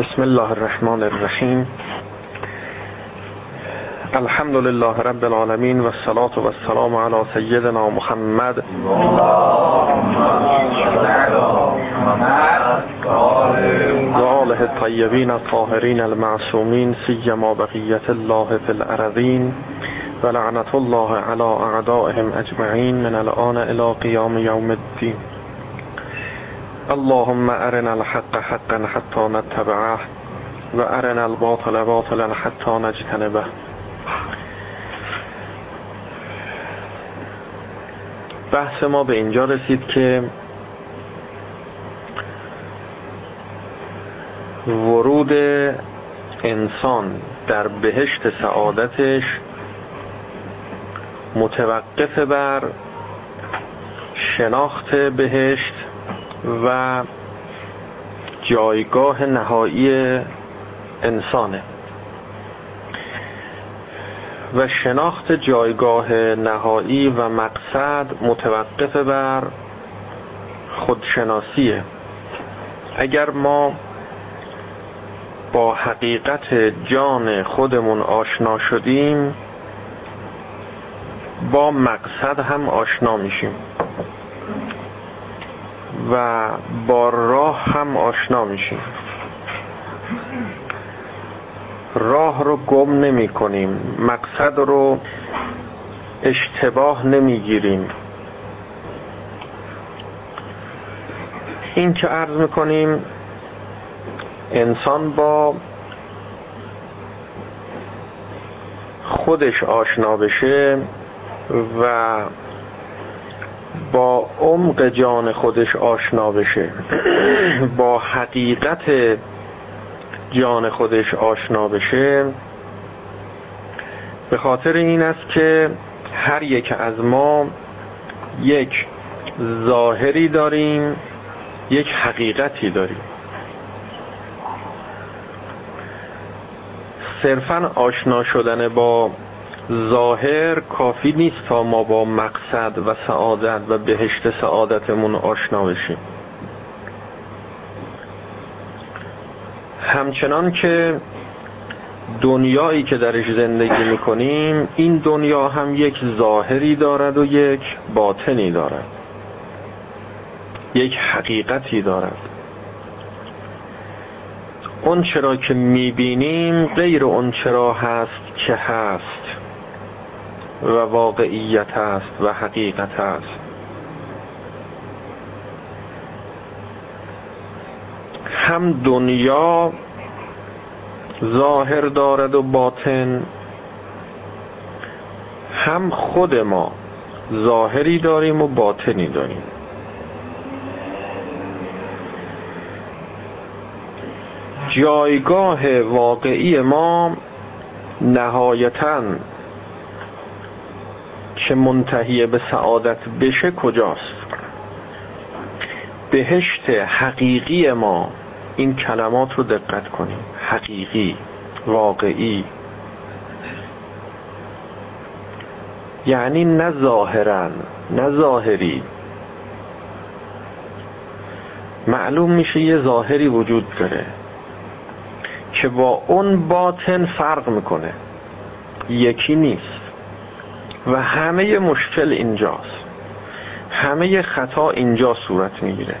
بسم الله الرحمن الرحیم الحمد لله رب العالمين والصلاة والسلام على سيدنا محمد. وآله الطيبين الطاهرين المعصومين سيما بقية الله في الأرضين ولعنة الله على أعدائهم أجمعين من الآن إلى قيام يوم الدين. اللهم أرنا الحق حقا حتى نتبعه وأرنا الباطل باطلا حتى نجتنبه. بحث ما به اینجا رسید که ورود انسان در بهشت سعادتش متوقف بر شناخت بهشت و جایگاه نهایی انسانه. و شناخت جایگاه نهایی و مقصد متوقف بر خودشناسیه. اگر ما با حقیقت جان خودمون آشنا شدیم با مقصد هم آشنا میشیم. و با راه هم آشنا میشیم. راه رو گم نمی کنیم مقصد رو اشتباه نمی گیریم. این که عرض می‌کنیم انسان با خودش آشنا بشه و با عمق جان خودش آشنا بشه. با حقیقت جان خودش آشنا بشه. به خاطر این است که هر یک از ما یک ظاهری داریم یک حقیقتی داریم. صرفا آشنا شدن با ظاهر کافی نیست تا ما با مقصد و سعادت و بهشت سعادتمون آشنا بشیم. همچنان که دنیایی که درش زندگی می‌کنیم این دنیا هم یک ظاهری دارد و یک باطنی دارد. یک حقیقتی دارد. اون چرا که می‌بینیم غیر اون چرا هست که هست. و واقعیت است و حقیقت است. هم دنیا ظاهر دارد و باطن هم خود ما ظاهری داریم و باطنی داریم. جایگاه واقعی ما نهایتا که منتهی به سعادت بشه کجاست؟ بهشت حقیقی ما این کلمات رو دقت کنیم. حقیقی واقعی. یعنی نه ظاهرا نه ظاهری. معلوم میشه یه ظاهری وجود داره که با اون باطن فرق می‌کنه. یکی نیست. و همه مشکل اینجاست. همه خطا اینجا صورت می‌گیره.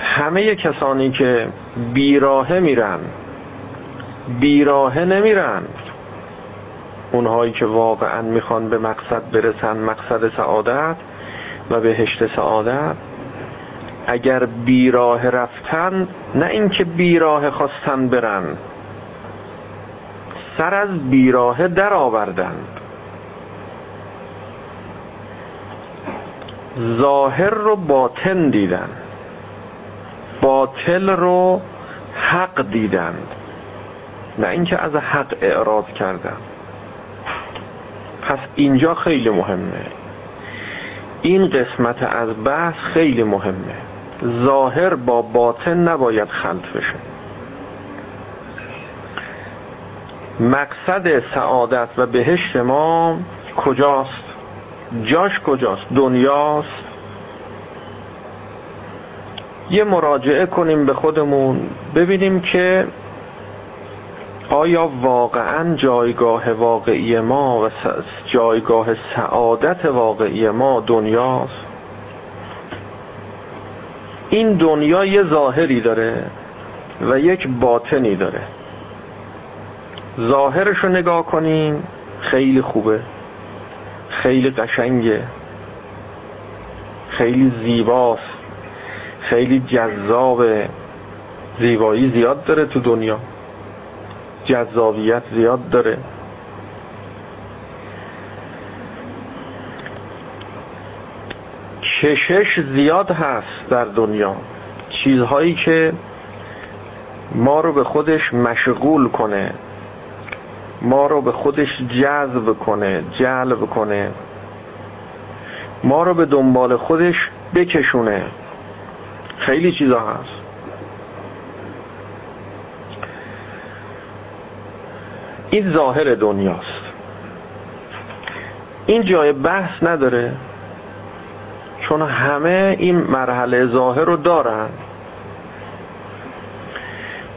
همه کسانی که بیراهه میرن بیراهه نمیرن اونهایی که واقعا می‌خوان به مقصد برسن مقصد سعادت و بهشت سعادت اگر بیراه رفتن نه اینکه بیراه خواستن برن سر از بیراه در آوردند ظاهر رو باطن دیدن. باطل رو حق دیدند نه اینکه از حق اعراض کردن. پس اینجا خیلی مهمه. این قسمت از بحث خیلی مهمه. ظاهر با باطن نباید خلط بشه. مقصد سعادت و بهشت ما کجاست؟ جاش کجاست؟ دنیاست؟ یه مراجعه کنیم به خودمون ببینیم که آیا واقعا جایگاه واقعی ما و جایگاه سعادت واقعی ما دنیاست؟ این دنیا یه ظاهری داره و یک باطنی داره. ظاهرش رو نگاه کنیم خیلی خوبه. خیلی قشنگه. خیلی زیباست. خیلی جذابه. زیبایی زیاد داره تو دنیا. جذابیت زیاد داره. کشش زیاد هست در دنیا. چیزهایی که ما رو به خودش مشغول کنه. ما رو به خودش جذب کنه جلب کنه ما رو به دنبال خودش بکشونه. خیلی چیزا هست. این ظاهر دنیاست. این جای بحث نداره. چون همه این مرحله ظاهر رو دارن.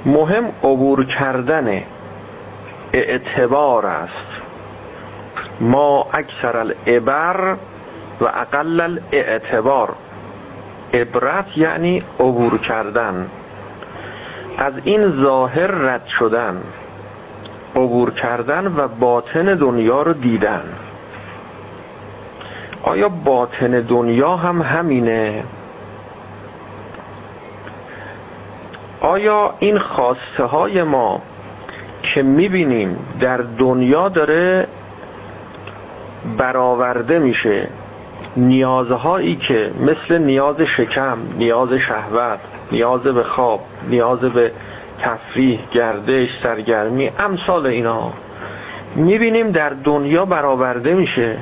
مهم عبور کردن اعتبار است. ما اکثر العبر و اقل الاعتبار. عبرت یعنی عبور کردن. از این ظاهر رد شدن. عبور کردن و باطن دنیا رو دیدن. آیا باطن دنیا هم همینه؟ آیا این خواسته های ما که می‌بینیم در دنیا داره برآورده میشه نیازهایی که مثل نیاز شکم نیاز شهوت نیاز به خواب نیاز به تفریح گردش سرگرمی امثال اینا می‌بینیم در دنیا برآورده میشه.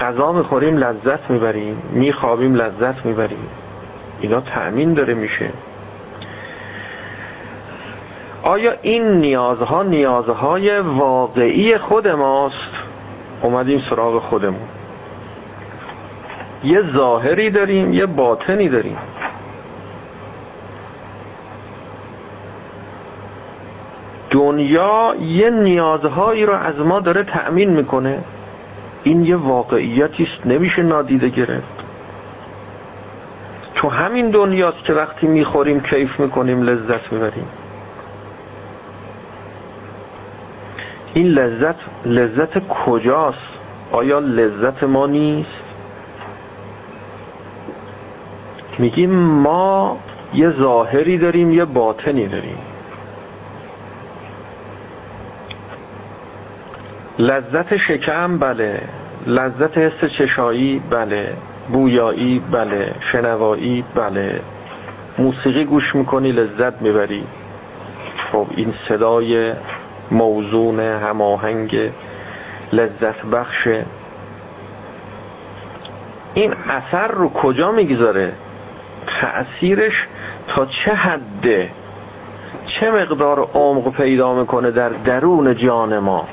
غذا می‌خوریم لذت می‌بریم میخوابیم لذت می‌بریم. اینا تأمین داره میشه. آیا این نیازها نیازهای واقعی خود ماست؟ اومدیم سراغ خودمون. یه ظاهری داریم یه باطنی داریم. دنیا یه نیازهایی رو از ما داره تأمین می‌کنه. این یه واقعیتی است نمیشه نادیده گرفت. تو همین دنیاست که وقتی می‌خوریم کیف می‌کنیم لذت می‌بریم. این لذت لذت کجاست؟ آیا لذت ما نیست؟ میگیم ما یه ظاهری داریم یه باطنی داریم. لذت شکم بله لذت حس چشایی بله بویایی بله شنوایی بله. موسیقی گوش می‌کنی لذت می‌بری. خب این صدای موزون هماهنگ لذت بخش. این اثر رو کجا می‌گذاره؟ تأثیرش تا چه حده؟ چه مقدار عمق پیدا می‌کنه در درون جان ما؟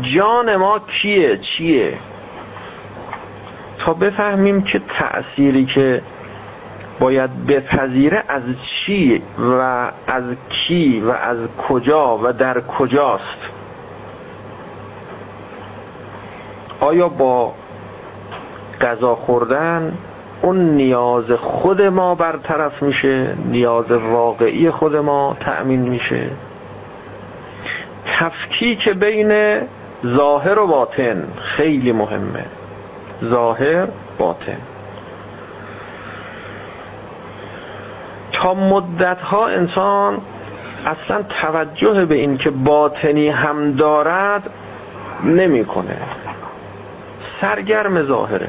جان ما کیه؟ چیه؟ تا بفهمیم که تأثیری که باید بپذیره از چی و از کی و از کجا و در کجاست؟ آیا با غذا خوردن اون نیاز خود ما برطرف میشه؟ نیاز واقعی خود ما تأمین میشه؟ تفکیک بین ظاهر و باطن خیلی مهمه. ظاهر باطن. مدت ها انسان اصلا توجه به این که باطنی هم دارد نمی‌کنه. سرگرم ظاهره.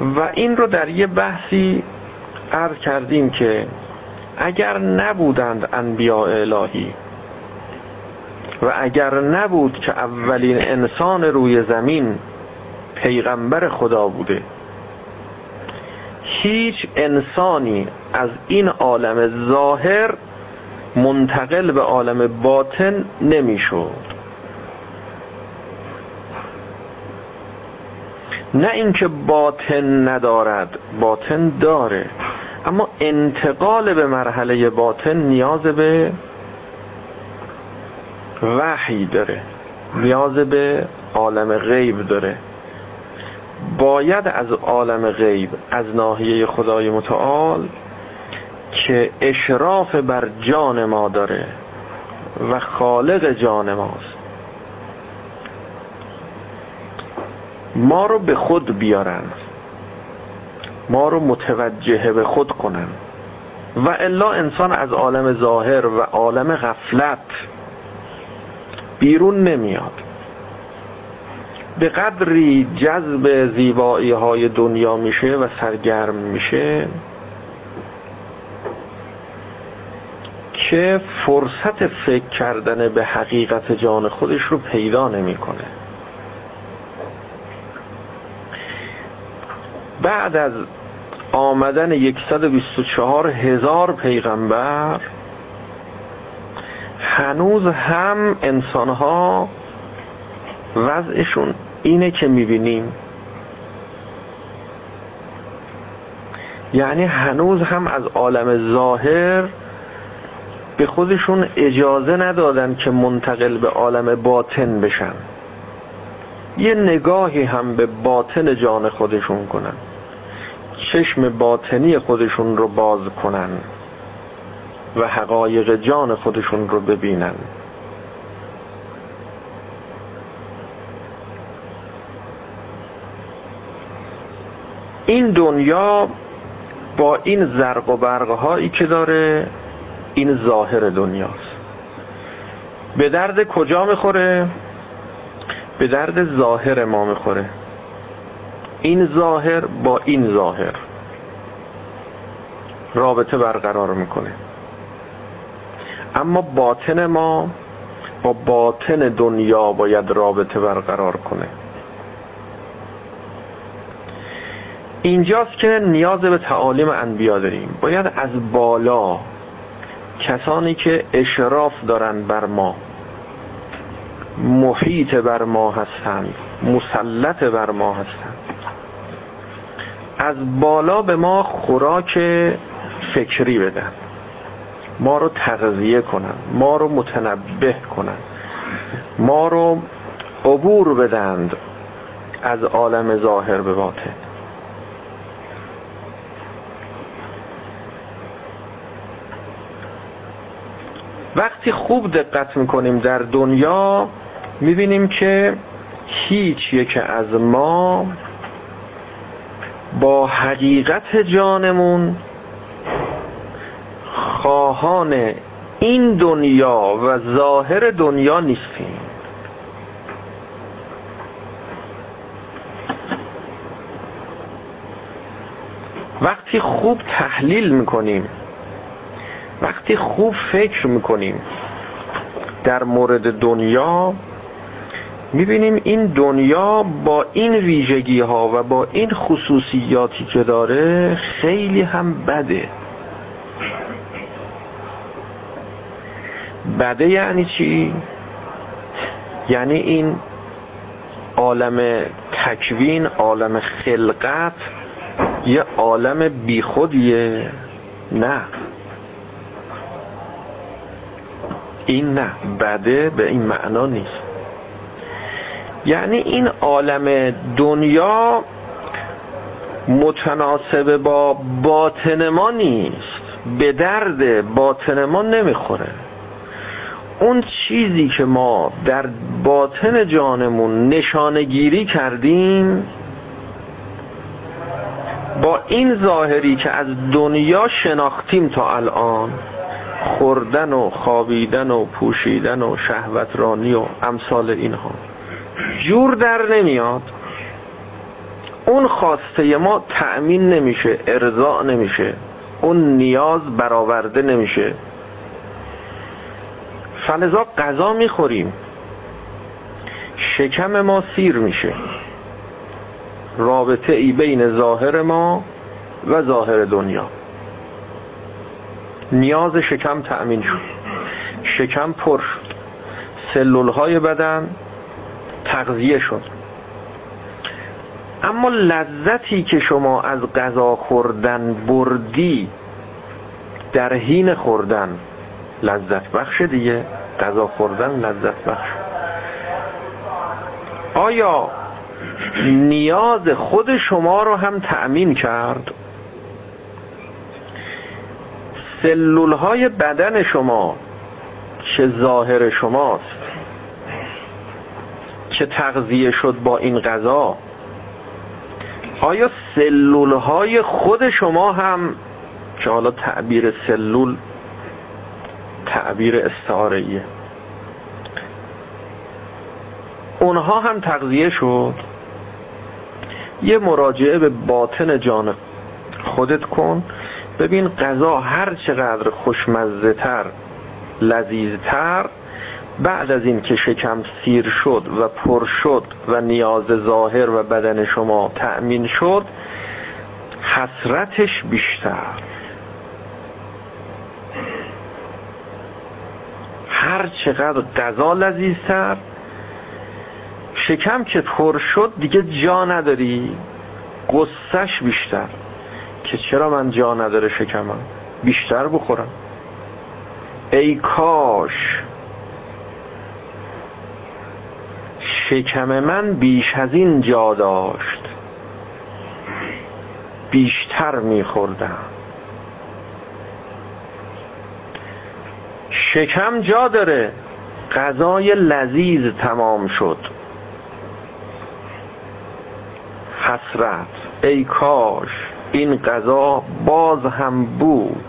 و این رو در یه بحثی عرض کردیم که اگر نبودند انبیاء الهی و اگر نبود که اولین انسان روی زمین پیغمبر خدا بوده هیچ انسانی از این عالم ظاهر منتقل به عالم باطن نمی‌شد. نه اینکه باطن ندارد باطن داره. اما انتقال به مرحله باطن نیاز به وحی داره نیاز به عالم غیب داره. باید از عالم غیب از ناحیه خدای متعال که اشراف بر جان ما داره و خالق جان ماست. ما رو به خود بیارن ما رو متوجه به خود کنن. و الا انسان از عالم ظاهر و عالم غفلت بیرون نمیاد. به قدری جذب زیبایی های دنیا میشه و سرگرم میشه که فرصت فکر کردن به حقیقت جان خودش رو پیدا نمی‌کنه. بعد از آمدن 124 هزار پیغمبر هنوز هم انسانها وضعشون اینه که می‌بینیم. یعنی هنوز هم از عالم ظاهر به خودشون اجازه ندادن که منتقل به عالم باطن بشن. یه نگاهی هم به باطن جان خودشون کنن. چشم باطنی خودشون رو باز کنن و حقایق جان خودشون رو ببینن. این دنیا با این زرق و برق هایی که داره این ظاهر دنیاست. به درد کجا می‌خوره؟ به درد ظاهر ما می‌خوره. این ظاهر با این ظاهر رابطه برقرار می‌کنه. اما باطن ما با باطن دنیا باید رابطه برقرار کنه. اینجاست که نیاز به تعالیم انبیا داریم. باید از بالا کسانی که اشراف دارن بر ما محیط بر ما هستند مسلط بر ما هستند. از بالا به ما خوراک فکری بدن. ما رو تغذیه کنن ما رو متنبه کنن. ما رو عبور بدند از عالم ظاهر به باطن. وقتی خوب دقت می‌کنیم در دنیا می‌بینیم که هیچ یک از ما با حقیقت جانمون خواهان این دنیا و ظاهر دنیا نیستیم. وقتی خوب تحلیل می‌کنیم وقتی خوب فکر می‌کنیم در مورد دنیا می‌بینیم این دنیا با این ویژگی ها و با این خصوصیاتی که داره خیلی هم بده. بده یعنی چی؟ یعنی این عالم تکوین عالم خلقت یه عالم بیخودیه؟ نه. این نه بده به این معنا نیست. یعنی این عالم دنیا متناسب با باطن ما نیست. به درد باطن ما نمی‌خوره. اون چیزی که ما در باطن جانمون نشانگیری کردیم با این ظاهری که از دنیا شناختیم تا الان خوردن و خوابیدن و پوشیدن و شهوترانی و امثال اینها. جور در نمیاد. اون خواسته ما تأمین نمیشه ارضاء نمیشه. اون نیاز برآورده نمیشه. فلذا غذا می‌خوریم. شکم ما سیر میشه. رابطه ای بین ظاهر ما و ظاهر دنیا. نیاز شکم تأمین شد. شکم پر شد. سلول های بدن تغذیه شد. اما لذتی که شما از غذا خوردن بردی در حین خوردن لذت بخش دیگه. غذا خوردن لذت بخش آیا نیاز خود شما رو هم تأمین کرد؟ سلول های بدن شما که ظاهر شماست؟ که تغذیه شد با این غذا؟ آیا سلول های خود شما هم که حالا تعبیر سلول تعبیر استعاره اونها هم تغذیه شد؟ یه مراجعه به باطن جان خودت کن. ببین غذا هر چقدر خوشمزه تر لذیذتر بعد از این که شکم سیر شد و پر شد و نیاز ظاهر و بدن شما تأمین شد حسرتش بیشتر. هر چقدر غذا لذیذتر شکم که پر شد دیگه جا نداری. قصهش بیشتر. که چرا من جا نداره شکمم؟ بیشتر بخورم. ای کاش شکم من بیش از این جا داشت. بیشتر میخوردم. شکم جا داره. غذای لذیذ تمام شد. حسرت. ای کاش. این غذا باز هم بود.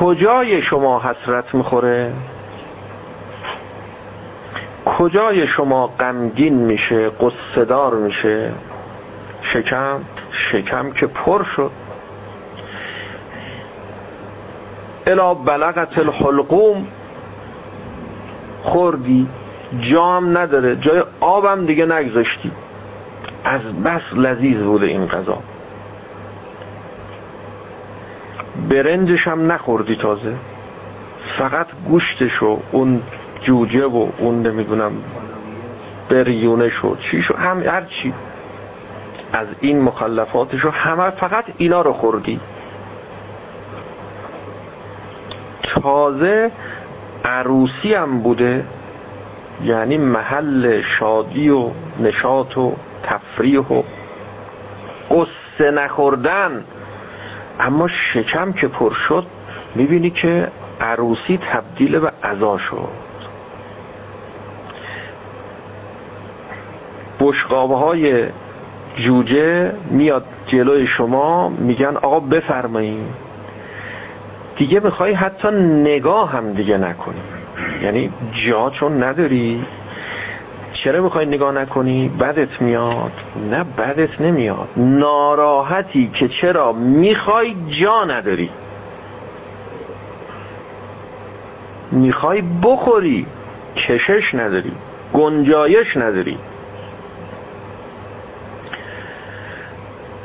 کجای شما حسرت می‌خوره؟ کجای شما غمگین میشه قصدار میشه؟ شکم شکم که پر شد. الا بلغت الحلقوم. خوردی جام نداره جای آبم دیگه نگذاشتی. از بس لذیذ بوده این غذا. برنجش هم نخوردی تازه. فقط گوشتش و اون جوجه و اون نمی‌دونم بریونش چی شو هم هر چی. از این مخلفاتش همه فقط اینا رو خوردی. تازه عروسی هم بوده یعنی محل شادی و نشاط و تفریح و قصه نخوردن. اما شکم که پر شد می‌بینی که عروسی تبدیل به عذا شد. بشقابه های جوجه میاد جلوی شما میگن آقا بفرمایید دیگه می‌خوای حتی نگاه هم دیگه نکنی. یعنی جا چون نداری. چرا می‌خوای نگاه نکنی؟ بدت میاد. نه بدت نمیاد. ناراحتی که چرا می‌خوای جا نداری. می‌خوای بخوری. کشش نداری. گنجایش نداری.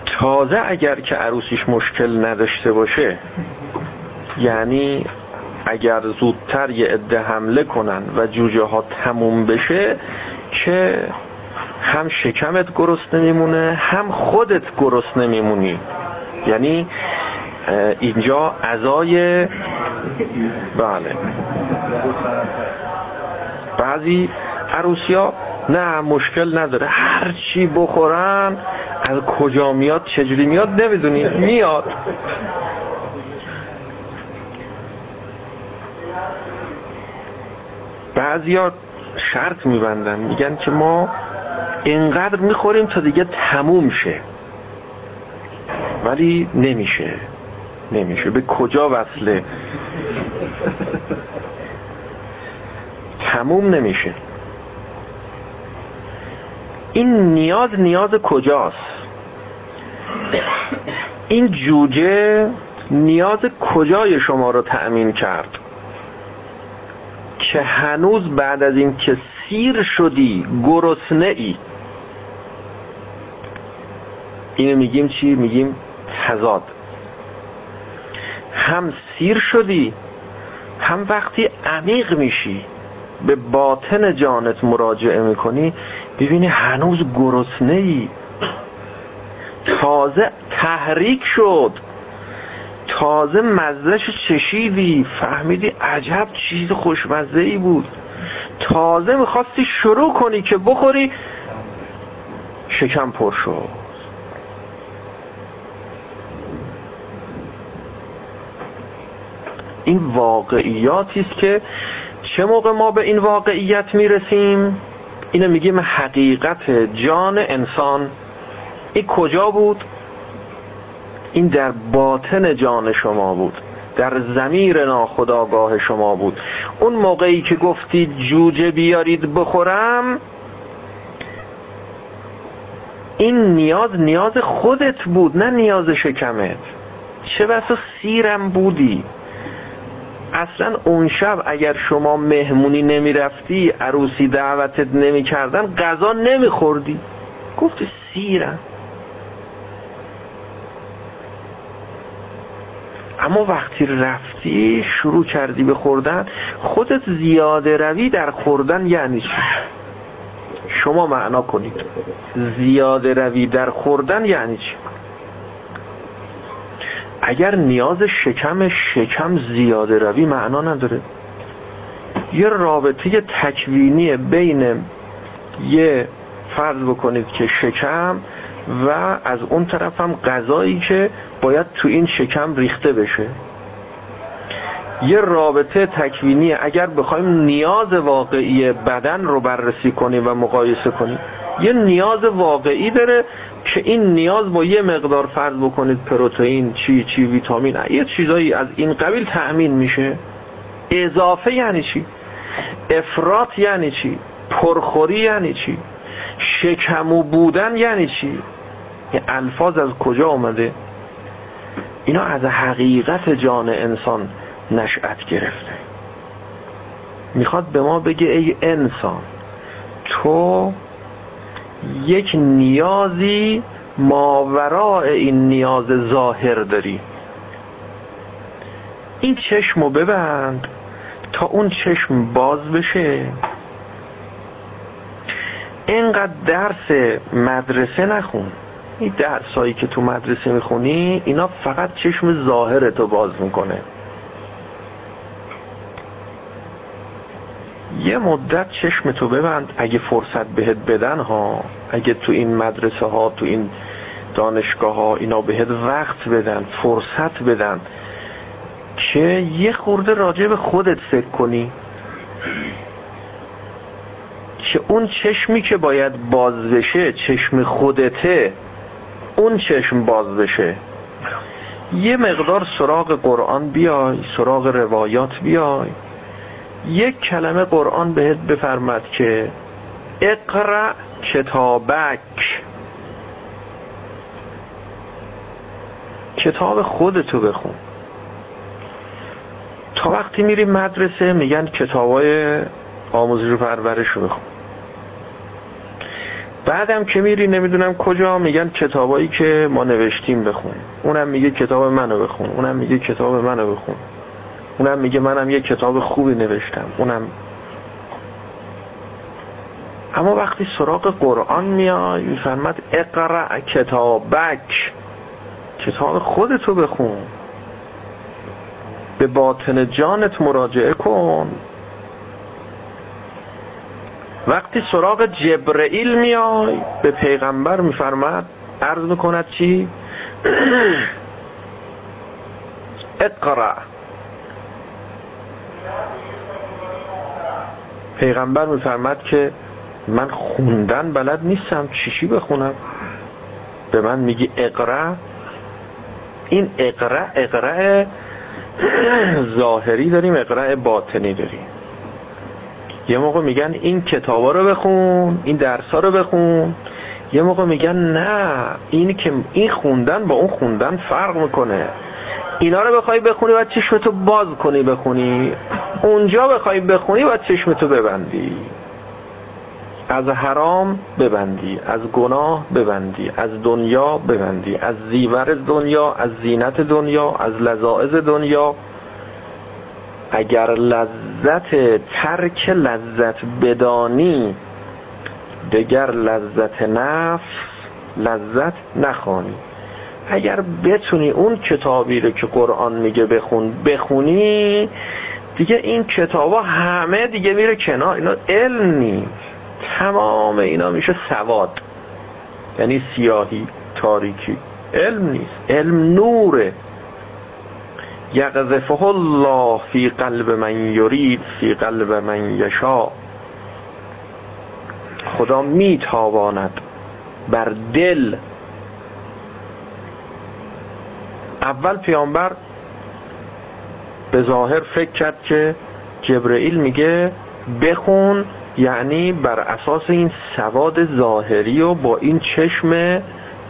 تازه اگر که عروسیش مشکل نداشته باشه یعنی اگر زودتر یه عده حمله کنن و جوجه ها تموم بشه که هم شکمت گرست نمیمونه هم خودت گرست نمیمونی. یعنی اینجا ازای بله. بعضی عروسی ها نه مشکل نداره. هر چی بخورن از کجا میاد چجوری میاد نمی‌دونی. میاد. بعضیا شرط میبندن میگن که ما اینقدر می‌خوریم تا دیگه تموم شه. ولی نمیشه. نمیشه. به کجا وصله؟ تموم نمیشه. این نیاز نیاز کجاست؟ این جوجه نیاز کجای شما رو تأمین کرد؟ که هنوز بعد از این که سیر شدی گرسنه ای. اینو میگیم چی؟ میگیم تضاد. هم سیر شدی هم وقتی عمیق میشی به باطن جانت مراجعه می‌کنی ببینی هنوز گرسنه ای. تازه تحریک شد. تازه مزهش چشیدی فهمیدی عجب چیز خوشمزه ای بود. تازه می‌خواستی شروع کنی که بخوری شکم پر شد. این واقعیاتی است که چه موقع ما به این واقعیت می‌رسیم؟ اینو میگیم حقیقت جان انسان. این کجا بود؟ این در باطن جان شما بود. در زمیر ناخداگاه شما بود. اون موقعی که گفتید جوجه بیارید بخورم این نیاز نیاز خودت بود نه نیاز شکمت. چه بسا سیرم بودی. اصلا اون شب اگر شما مهمونی نمی رفتی عروسی دعوتت نمی کردن غذا نمی خوردی گفتی سیرم. اما وقتی رفتی شروع کردی به خوردن خودت زیاده روی در خوردن یعنی چی؟ شما معنا کنید. زیاده روی در خوردن یعنی چی؟ اگر نیاز شکم شکم زیاده روی معنا نداره. یه رابطه تکوینی بین یه فرض بکنید که شکم و از اون طرف هم غذایی که باید تو این شکم ریخته بشه. یه رابطه تکوینی اگر بخوایم نیاز واقعی بدن رو بررسی کنیم و مقایسه کنیم یه نیاز واقعی داره که این نیاز با یه مقدار فرض بکنید پروتئین چی چی ویتامین یه چیزایی از این قبیل تأمین میشه. اضافه یعنی چی؟ افراط یعنی چی؟ پرخوری یعنی چی؟ شکمو بودن یعنی چی؟ این الفاظ از کجا آمده اینا از حقیقت جان انسان نشأت گرفته. می‌خواد به ما بگه ای انسان تو یک نیازی ماورای این نیاز ظاهر داری. این چشمو ببند تا اون چشم باز بشه. اینقدر درس مدرسه نخون. این درسایی که تو مدرسه می‌خونی اینا فقط چشم ظاهر تو باز می‌کنه. یه مدت چشم تو ببند اگه فرصت بهت بدن ها اگه تو این مدرسه ها تو این دانشگاه ها اینا بهت وقت بدن فرصت بدن که یه خورده راجع به خودت فکر کنی که اون چشمی که باید باز بشه چشم خودته اون چشم باز بشه. یه مقدار سراغ قرآن بیای سراغ روایات بیای. یک کلمه قرآن بهت بفرمد که اقرأ کتابک. کتاب خودتو بخون. تا وقتی میری مدرسه میگن کتابای آموزش و پرورش رو بخون. بعدم که میری نمی‌دونم کجا میگن کتابایی که ما نوشتیم بخون. اونم میگه کتاب منو بخون. اونم میگه کتاب منو بخون. اونم میگه منم یه کتاب خوبی نوشتم. اونم. اما وقتی سراغ قرآن میای میفرمد اقرأ کتابک. کتاب خودتو بخون. به باطن جانت مراجعه کن. وقتی سراغ جبرئیل میای به پیغمبر میفرمد عرض می‌کند چی؟ اقرأ. پیغمبر میفرمد که من خوندن بلد نیستم چیشی بخونم؟ به من میگی اقرا این اقرا اقرا ظاهری داریم اقرا باطنی داریم. یه موقع میگن این کتابا رو بخون این درسا رو بخون. یه موقع میگن نه این که این خوندن با اون خوندن فرق می‌کنه. اینا رو بخوای بخونی باید چشمتو باز کنی بخونی. اونجا بخوای بخونی باید چشمتو ببندی. از حرام ببندی از گناه ببندی از دنیا ببندی از زیور دنیا از زینت دنیا از لذاعز دنیا. اگر لذت ترک لذت بدانی دگر لذت نفس لذت نخوانی. اگر بتونی اون کتابی رو که قرآن میگه بخون بخونی دیگه این کتابا همه دیگه میره کنار. اینا علم نیست. تمام اینا میشه سواد. یعنی سیاهی تاریکی. علم نیست. علم نوره. یقذفه الله فی قلب من یرید فی قلب من یشا. خدا میتاباند بر دل اول پیامبر به ظاهر فکر کرد که جبرئیل میگه بخون یعنی بر اساس این سواد ظاهری و با این چشم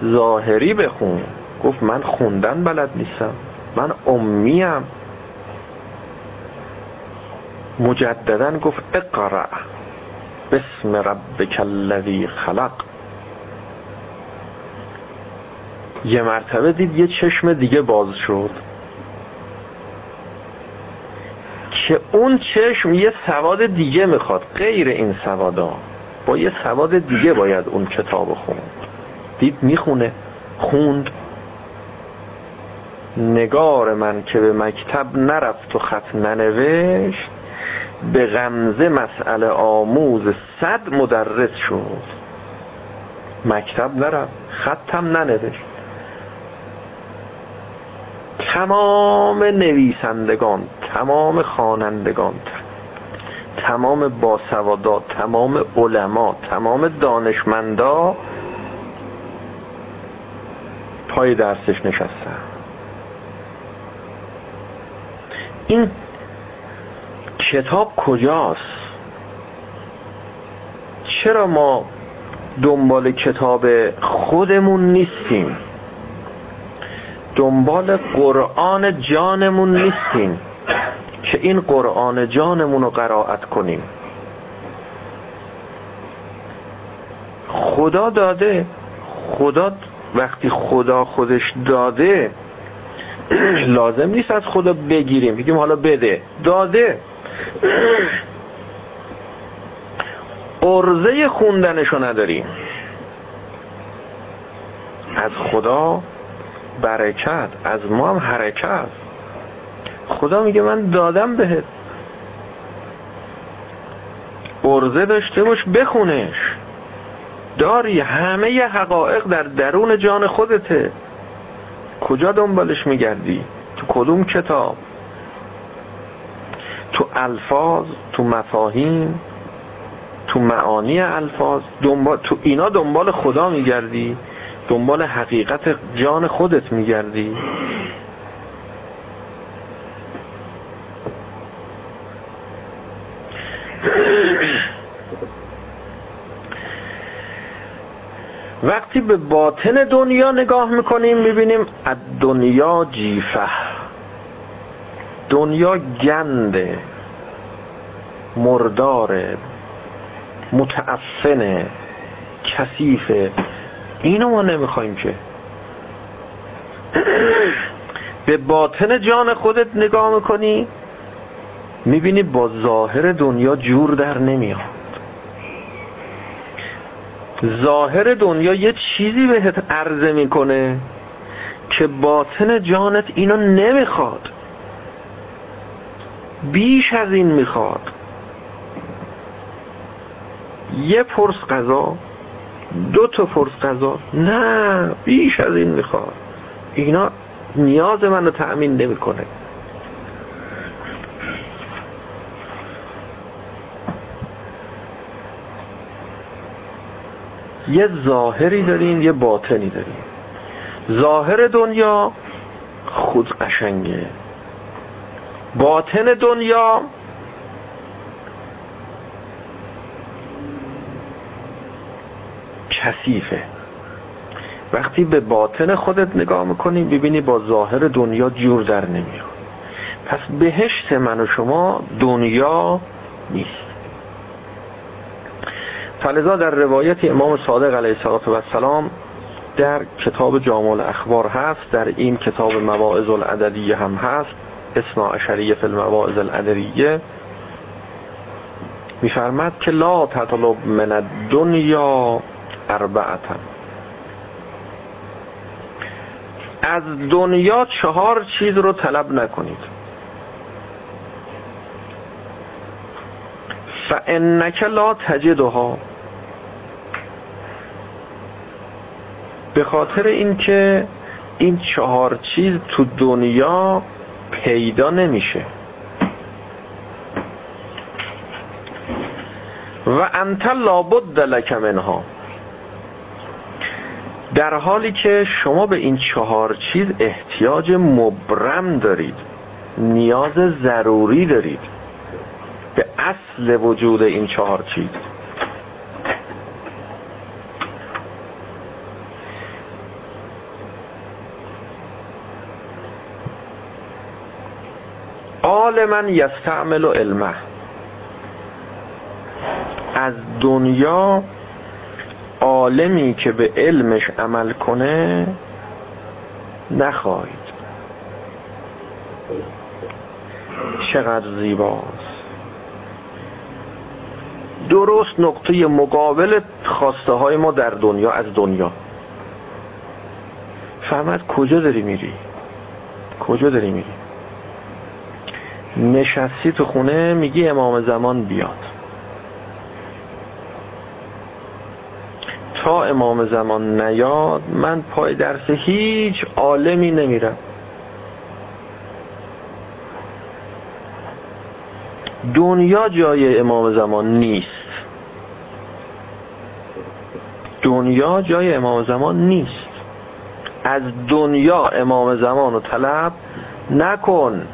ظاهری بخون. گفت من خوندن بلد نیستم. من امیم مجددا گفت اقرأ. بسم ربک الذی خلق. یه مرتبه دید یه چشم دیگه باز شد. که اون چشم یه سواد دیگه می‌خواد غیر این سوادا. با یه سواد دیگه باید اون کتاب خوند. دید می‌خونه خوند. نگار من که به مکتب نرفت و خط ننوشت به غمزه مسئله آموز صد مدرس شد. مکتب نرفت خطم ننوشت. تمام نویسندگان تمام خوانندگان تمام باسوادات تمام علما تمام دانشمندا پای درسش نشستن. این کتاب کجاست؟ چرا ما دنبال کتاب خودمون نیستیم؟ دنبال قرآن جانمون نیستیم که این قرآن جانمون رو قرائت کنیم. خدا داده خدا وقتی خدا خودش داده لازم نیست از خدا بگیریم. بگیم حالا بده. داده. ارزه خوندنشو نداریم از خدا برکت. از ما هم حرکت. خدا میگه من دادم بهت. ارزه داشته باش بخونش. داری همه حقایق در درون جان خودته. کجا دنبالش میگردی؟ تو کدوم کتاب؟ تو الفاظ تو مفاهیم تو معانی الفاظ دنبال تو اینا دنبال خدا میگردی؟ دنبال حقیقت جان خودت میگردی؟ وقتی به باطن دنیا نگاه می‌کنیم می‌بینیم از دنیا جیفه. دنیا گنده مرداره متعفنه کثیفه. اینو ما نمی‌خوایم که. به باطن جان خودت نگاه می‌کنی می‌بینی با ظاهر دنیا جور در نمیاد. ظاهر دنیا یه چیزی بهت عرضه می‌کنه که باطن جانت اینو نمی‌خواد. بیش از این می‌خواد. یه پرس غذا دو تا فرس غذا نه بیش از این می‌خواد. اینا نیاز منو تأمین نمی‌کنه. یه ظاهری داریم یه باطنی داریم. ظاهر دنیا خود قشنگه. باطن دنیا کثیفه. وقتی به باطن خودت نگاه می‌کنی ببینی با ظاهر دنیا جور در نمیاد پس بهشت من و شما دنیا نیست. فلذا در روایت امام صادق علیه السلام در کتاب جامع اخبار هست. در این کتاب مواعظ العددیه هم هست. اسنا اشریه فی المواعظ الادریه میفرمد که لا تطلب من الدنیا اربعتا. از دنیا چهار چیز رو طلب نکنید. فانک لا تجدها. به خاطر اینکه این چهار چیز تو دنیا پیدا نمیشه. و انت لابد لک منها. در حالی که شما به این چهار چیز احتیاج مبرم دارید نیاز ضروری دارید به اصل وجود این چهار چیز. عالما یستعمل علمه. از دنیا عالمی که به علمش عمل کنه نخواهید. چقدر زیباست. درست نقطه مقابل خواسته های ما در دنیا از دنیا. فهمد کجا داری میری؟ کجا داری میری؟ نشستی تو خونه میگی امام زمان بیاد. تا امام زمان نیاد من پای درس هیچ عالمی نمیرم. دنیا جای امام زمان نیست. دنیا جای امام زمان نیست. از دنیا امام زمان رو طلب نکن.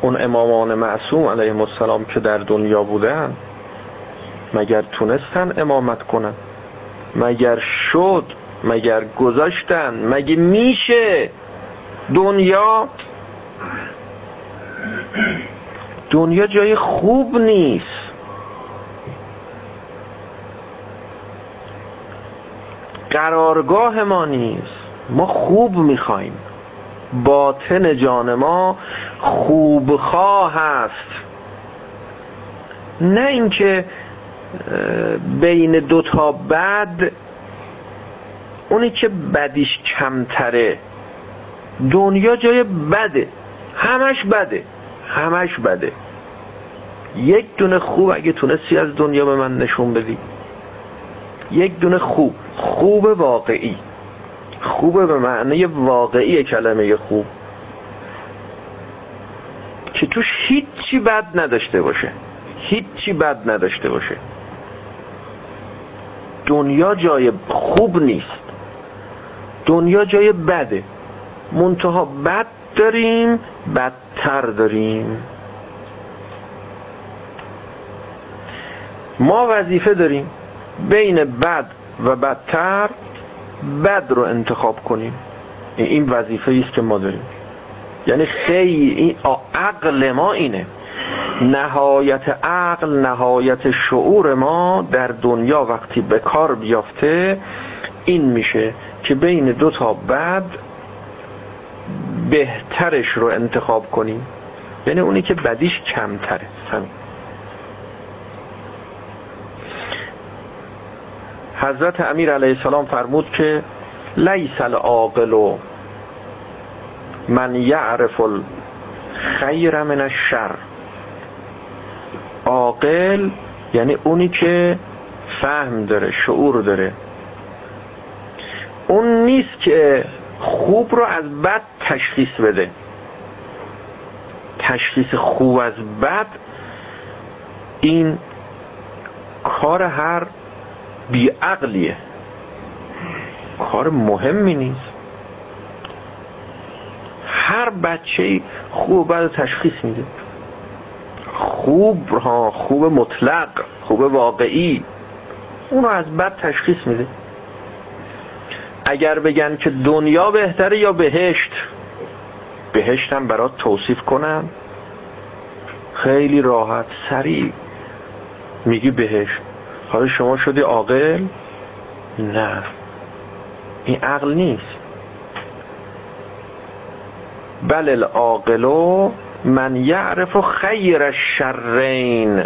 اون امامان معصوم علیه السلام که در دنیا بودن مگر تونستن امامت کنن؟ مگر شد؟ مگر گذاشتن؟ مگه میشه دنیا دنیا جای خوب نیست؟ قرارگاه ما نیست. ما خوب می‌خوایم. باطن جان ما خوبخواه هست نه اینکه بین دوتا بد اونی که بدیش کمتره. دنیا جای بده. همش بده. همش بده. یک دونه خوب اگه تونستی از دنیا به من نشون بدی. یک دونه خوب. خوب واقعی. خوبه به معنی واقعی کلمه خوب. که توش هیچی بد نداشته باشه. هیچی بد نداشته باشه. دنیا جای خوب نیست. دنیا جای بده. منتها بد داریم بدتر داریم. ما وظیفه داریم بین بد و بدتر بد رو انتخاب کنیم. این وظیفه است که ما داریم. یعنی خیلی این عقل ما اینه. نهایت عقل نهایت شعور ما در دنیا وقتی به کار بیافته این میشه که بین دو تا بد بهترش رو انتخاب کنیم. یعنی اونی که بدیش کمتره. همین حضرت امیر علیه السلام فرمود که لیس العاقل من یعرف الخیر من الشر. عاقل یعنی اونی که فهم داره شعور داره. اون نیست که خوب رو از بد تشخیص بده. تشخیص خوب از بد این کار هر بیعقلیه. کار مهمی نیست. هر بچه خوب بعد تشخیص میده. خوب ها خوب مطلق خوب واقعی اونو از بد تشخیص میده. اگر بگن که دنیا بهتره یا بهشت بهشتم برات توصیف کنم. خیلی راحت سریع میگی بهشت. حالا شما شدی عاقل؟ نه. این عقل نیست. بل العاقل من یعرف خیر الشرین.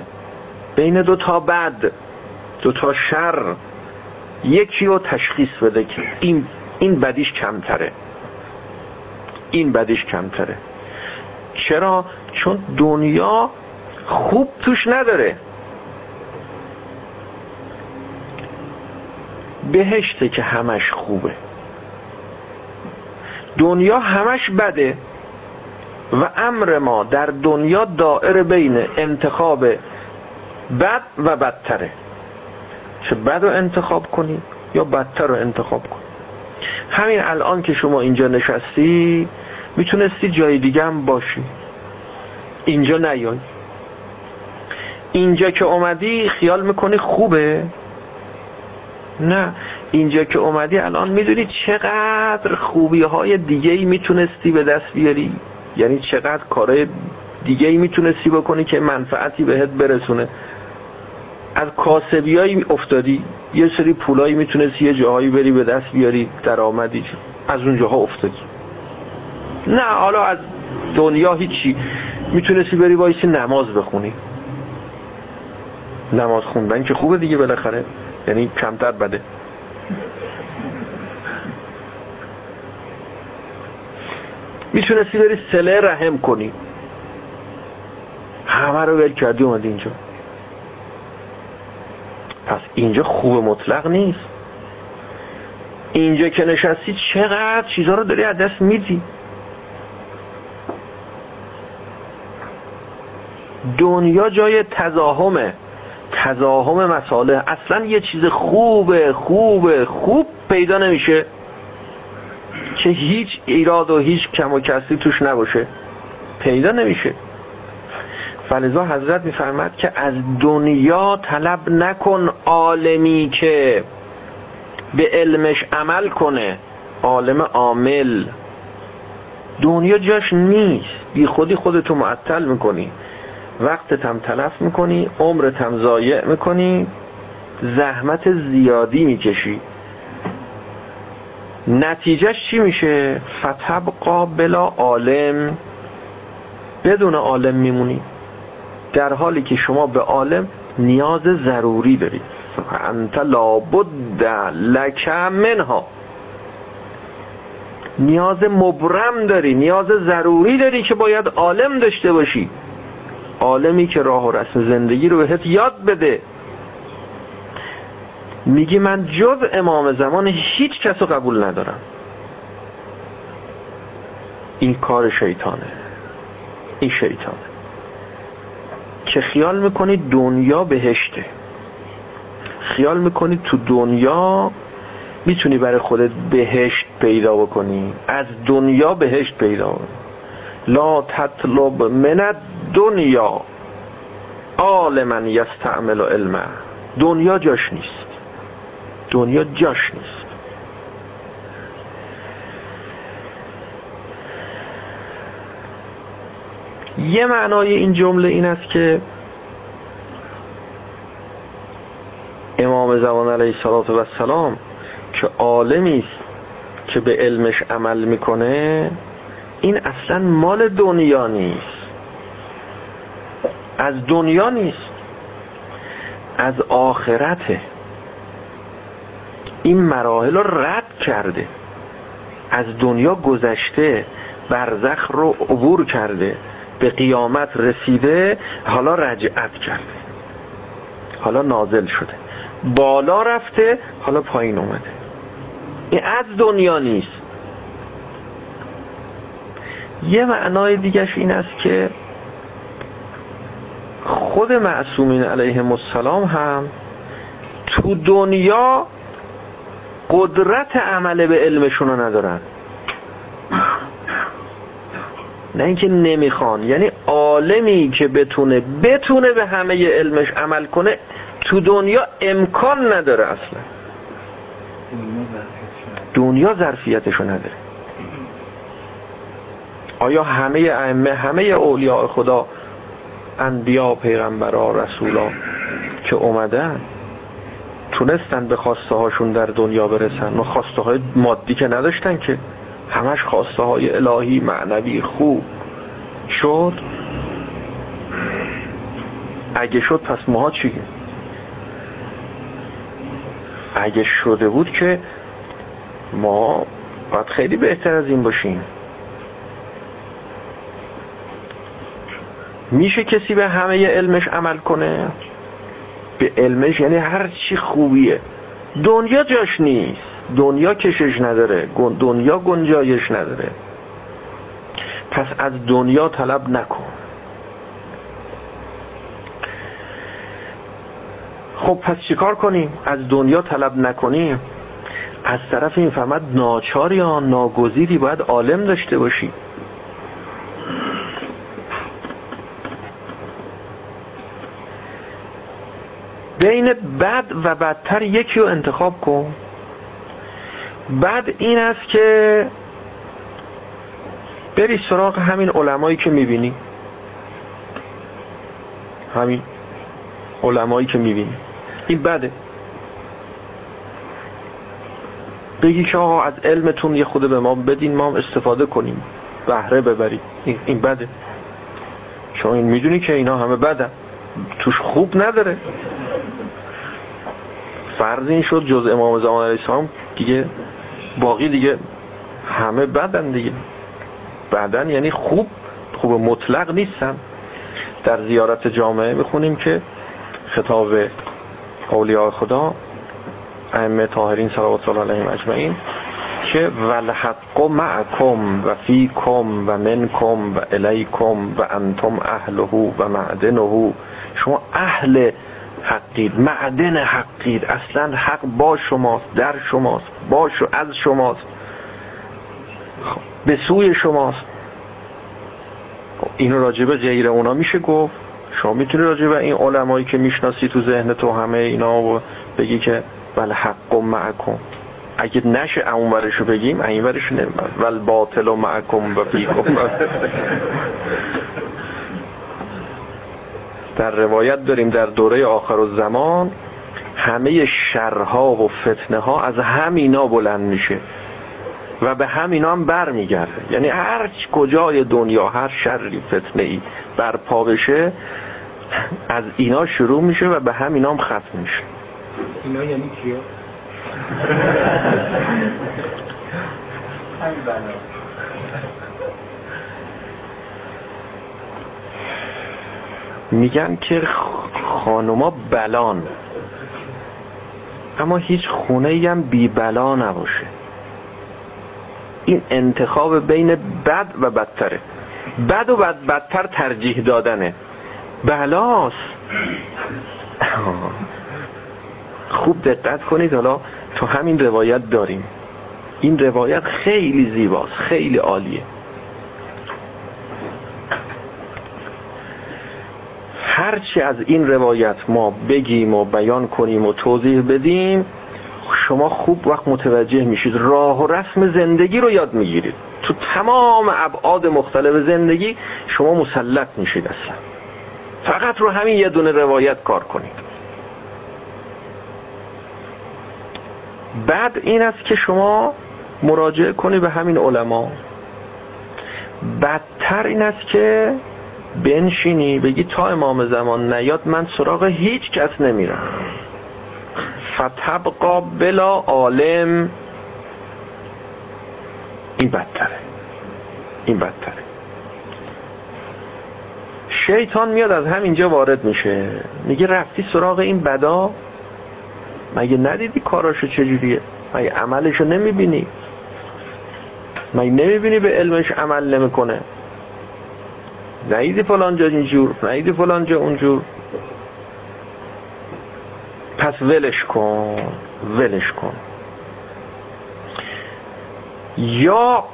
بین دو تا بد دو تا شر. یکی رو تشخیص بده که این این بدیش کمتره. این بدیش کمتره. چرا؟ چون دنیا خوب توش نداره. بهشته که همش خوبه. دنیا همش بده و امر ما در دنیا دائر بین انتخاب بد و بدتره. چه بد رو انتخاب کنی یا بدتر رو انتخاب کنی؟ همین الان که شما اینجا نشستی می‌تونستی جای دیگه هم باشی. اینجا نیای. اینجا که اومدی خیال می‌کنی خوبه. نه. اینجا که اومدی الان می‌دونی چقدر خوبی های دیگه ای می‌تونستی به دست بیاری. یعنی چقدر کارهای دیگه ای می‌تونستی بکنی که منفعتی بهت برسونه. از کاسبیایی افتادی یه سری پولایی می‌تونستی یه جاهایی بری به دست بیاری درآمدی از اون جاها افتادی. نه حالا از دنیا هیچی. می‌تونستی بری وایسی نماز بخونی. نماز خوندن که خوبه دیگه بالاخره. یعنی کمتر بده. می‌تونستی بری سله رحم کنی. همه رو ول کردی اومدی اینجا. پس اینجا خوب مطلق نیست. اینجا که نشستی چقدر چیزها رو داری از دست میدی. دنیا جای تزاهمه تزاهم مساله اصلا یه چیز خوبه خوبه خوب پیدا نمیشه که هیچ ایراد و هیچ کم و کسی توش نباشه. پیدا نمیشه. فلذا حضرت میفرمد که از دنیا طلب نکن عالمی که به علمش عمل کنه. عالم عامل. دنیا جاش نیست. بی خودی خودتو معطل می‌کنی. وقتت هم تلف می‌کنی عمرت هم ضایع می‌کنی زحمت زیادی می‌کشی. نتیجهش چی میشه؟ فتبقا بلا عالم. بدون عالم میمونی. در حالی که شما به عالم نیاز ضروری دارید انت لابد لک منها. نیاز مبرم داری نیاز ضروری داری که باید عالم داشته باشی. عالمی که راه و رسم زندگی رو بهت یاد بده. میگی من جز امام زمان هیچ کس رو قبول ندارم. این کار شیطانه. این شیطانه. که خیال می‌کنی دنیا بهشته. خیال می‌کنی تو دنیا می‌تونی برای خودت بهشت پیدا بکنی. از دنیا بهشت پیدا بکنی. لا تطلب من دنیا عالما یستعمل علمه. دنیا جاش نیست. دنیا جاش نیست. یه معنای این جمله این است که امام زمان علیه السلام که عالمی است که به علمش عمل می‌کنه این اصلا مال دنیا نیست. از دنیا نیست. از آخرته. این مراحل رو رد کرده. از دنیا گذشته برزخ رو عبور کرده. به قیامت رسیده حالا رجعت کرده. حالا نازل شده. بالا رفته حالا پایین اومده. این از دنیا نیست. یه معنای دیگرش این است که خود معصومین علیهم السلام هم تو دنیا قدرت عمل به علمشون رو ندارن. نه اینکه نمی‌خوان یعنی عالمی که بتونه بتونه به همه علمش عمل کنه تو دنیا امکان نداره اصلا. دنیا ظرفیتشو نداره. آیا همه ائمه همه اولیاء خدا انبیا پیغمبرا رسولا که اومدن تونستن به خواسته هاشون در دنیا برسن؟ و خواسته های مادی که نداشتن که همش خواسته های الهی معنوی خوب شد؟ اگه شد پس ماها چی؟ اگه شده بود که ما باید خیلی بهتر از این باشیم. میشه کسی به همه علمش عمل کنه؟ به علمش یعنی هر چی خوبیه. دنیا جاش نیست. دنیا کشش نداره. دنیا گنجایش نداره. پس از دنیا طلب نکن. خب پس چیکار کنیم؟ از دنیا طلب نکنیم. از طرف این فهمد ناچار یا ناگزیری باید عالم داشته باشی بین بد و بدتر یکی رو انتخاب کن. بد این است که بری سراغ همین علمایی که می‌بینی. همین علمایی که می‌بینی. این بده. بگی که آقا از علمتون یه خود به ما بدین ما استفاده کنیم. بهره ببریم. این بده. این می‌دونی که اینا همه بده توش خوب نداره. فرض این شد جز امام زمان علیه السلام دیگه باقی دیگه همه بدن دیگه. بدن یعنی خوب خوب مطلق نیستن. در زیارت جامعه می‌خونیم که خطاب اولیاء خدا ائمه طاهرین صلوات الله علیهم اجمعین که ولحق معکم و فیکم و منکم و الیکم و انتم اهله و معدنه. شما اهل حقید معدن حقید. اصلا حق با شماست در شماست با شو از شماست. به سوی شماست. اینو راجبه غیر اونا میشه گفت. شما می‌تونی راجبه این علمایی که می‌شناسی تو ذهن تو همه اینا و بگی که بل حق معکم. اگه نشه اون ورشو بگیم این ورشو نمیم ول باطل و معکم و فیکم در روایت داریم در دوره آخر و زمان همه شرها و فتنه ها از همینا بلند میشه و به همینا هم بر میگرده یعنی هر کجای دنیا هر شری فتنه ای برپا بشه از اینا شروع میشه و به همینا هم ختم میشه. اینا یعنی کیا؟ میگن که خانوما بلان. اما هیچ خونه ای هم بی بلا نباشه. این انتخاب بین بد و بدتره. بد و بد بدتر ترجیح دادنه. بلاست. خوب دقت کنید حالا تو همین روایت داریم. این روایت خیلی زیباست خیلی عالیه. هرچی از این روایت ما بگیم و بیان کنیم و توضیح بدیم شما خوب وقت متوجه میشید. راه و رسم زندگی رو یاد می‌گیرید. تو تمام ابعاد مختلف زندگی شما مسلط میشید اصلا. فقط رو همین یه دونه روایت کار کنید. بعد این است که شما مراجعه کنی به همین علما. بدتر این است که بنشینی بگی تا امام زمان نیاد من سراغ هیچ کس نمیرم. فتبقا بلا عالم. این بدتره. این بدتره. شیطان میاد از همینجا وارد میشه. میگه رفتی سراغ این بدا؟ مگه ندیدی کاراشو چجوریه؟ مگه عملشو نمی‌بینی؟ مگه نمی‌بینی به علمش عمل نمی‌کنه؟ ندیدی فلان جا اینجور ندیدی فلان جا اونجور. پس ولش کن ولش کن. یا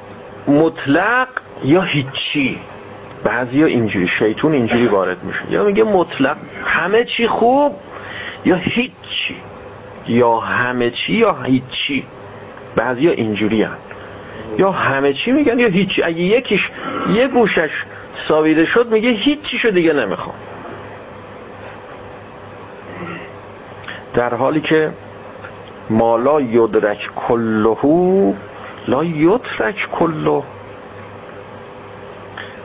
مطلق یا هیچی. بعضی اینجوری شیطون اینجوری وارد میشه. یا میگه مطلق همه چی خوب یا هیچی. یا همه چی یا هیچی. بعضی ها اینجوری هم. یا همه چی میگن یا هیچی. اگه یکیش یه گوشش ساویده شد میگه هیچی شو دیگه نمی‌خوام. در حالی که ما لا یدرک کلهو لا یترک کله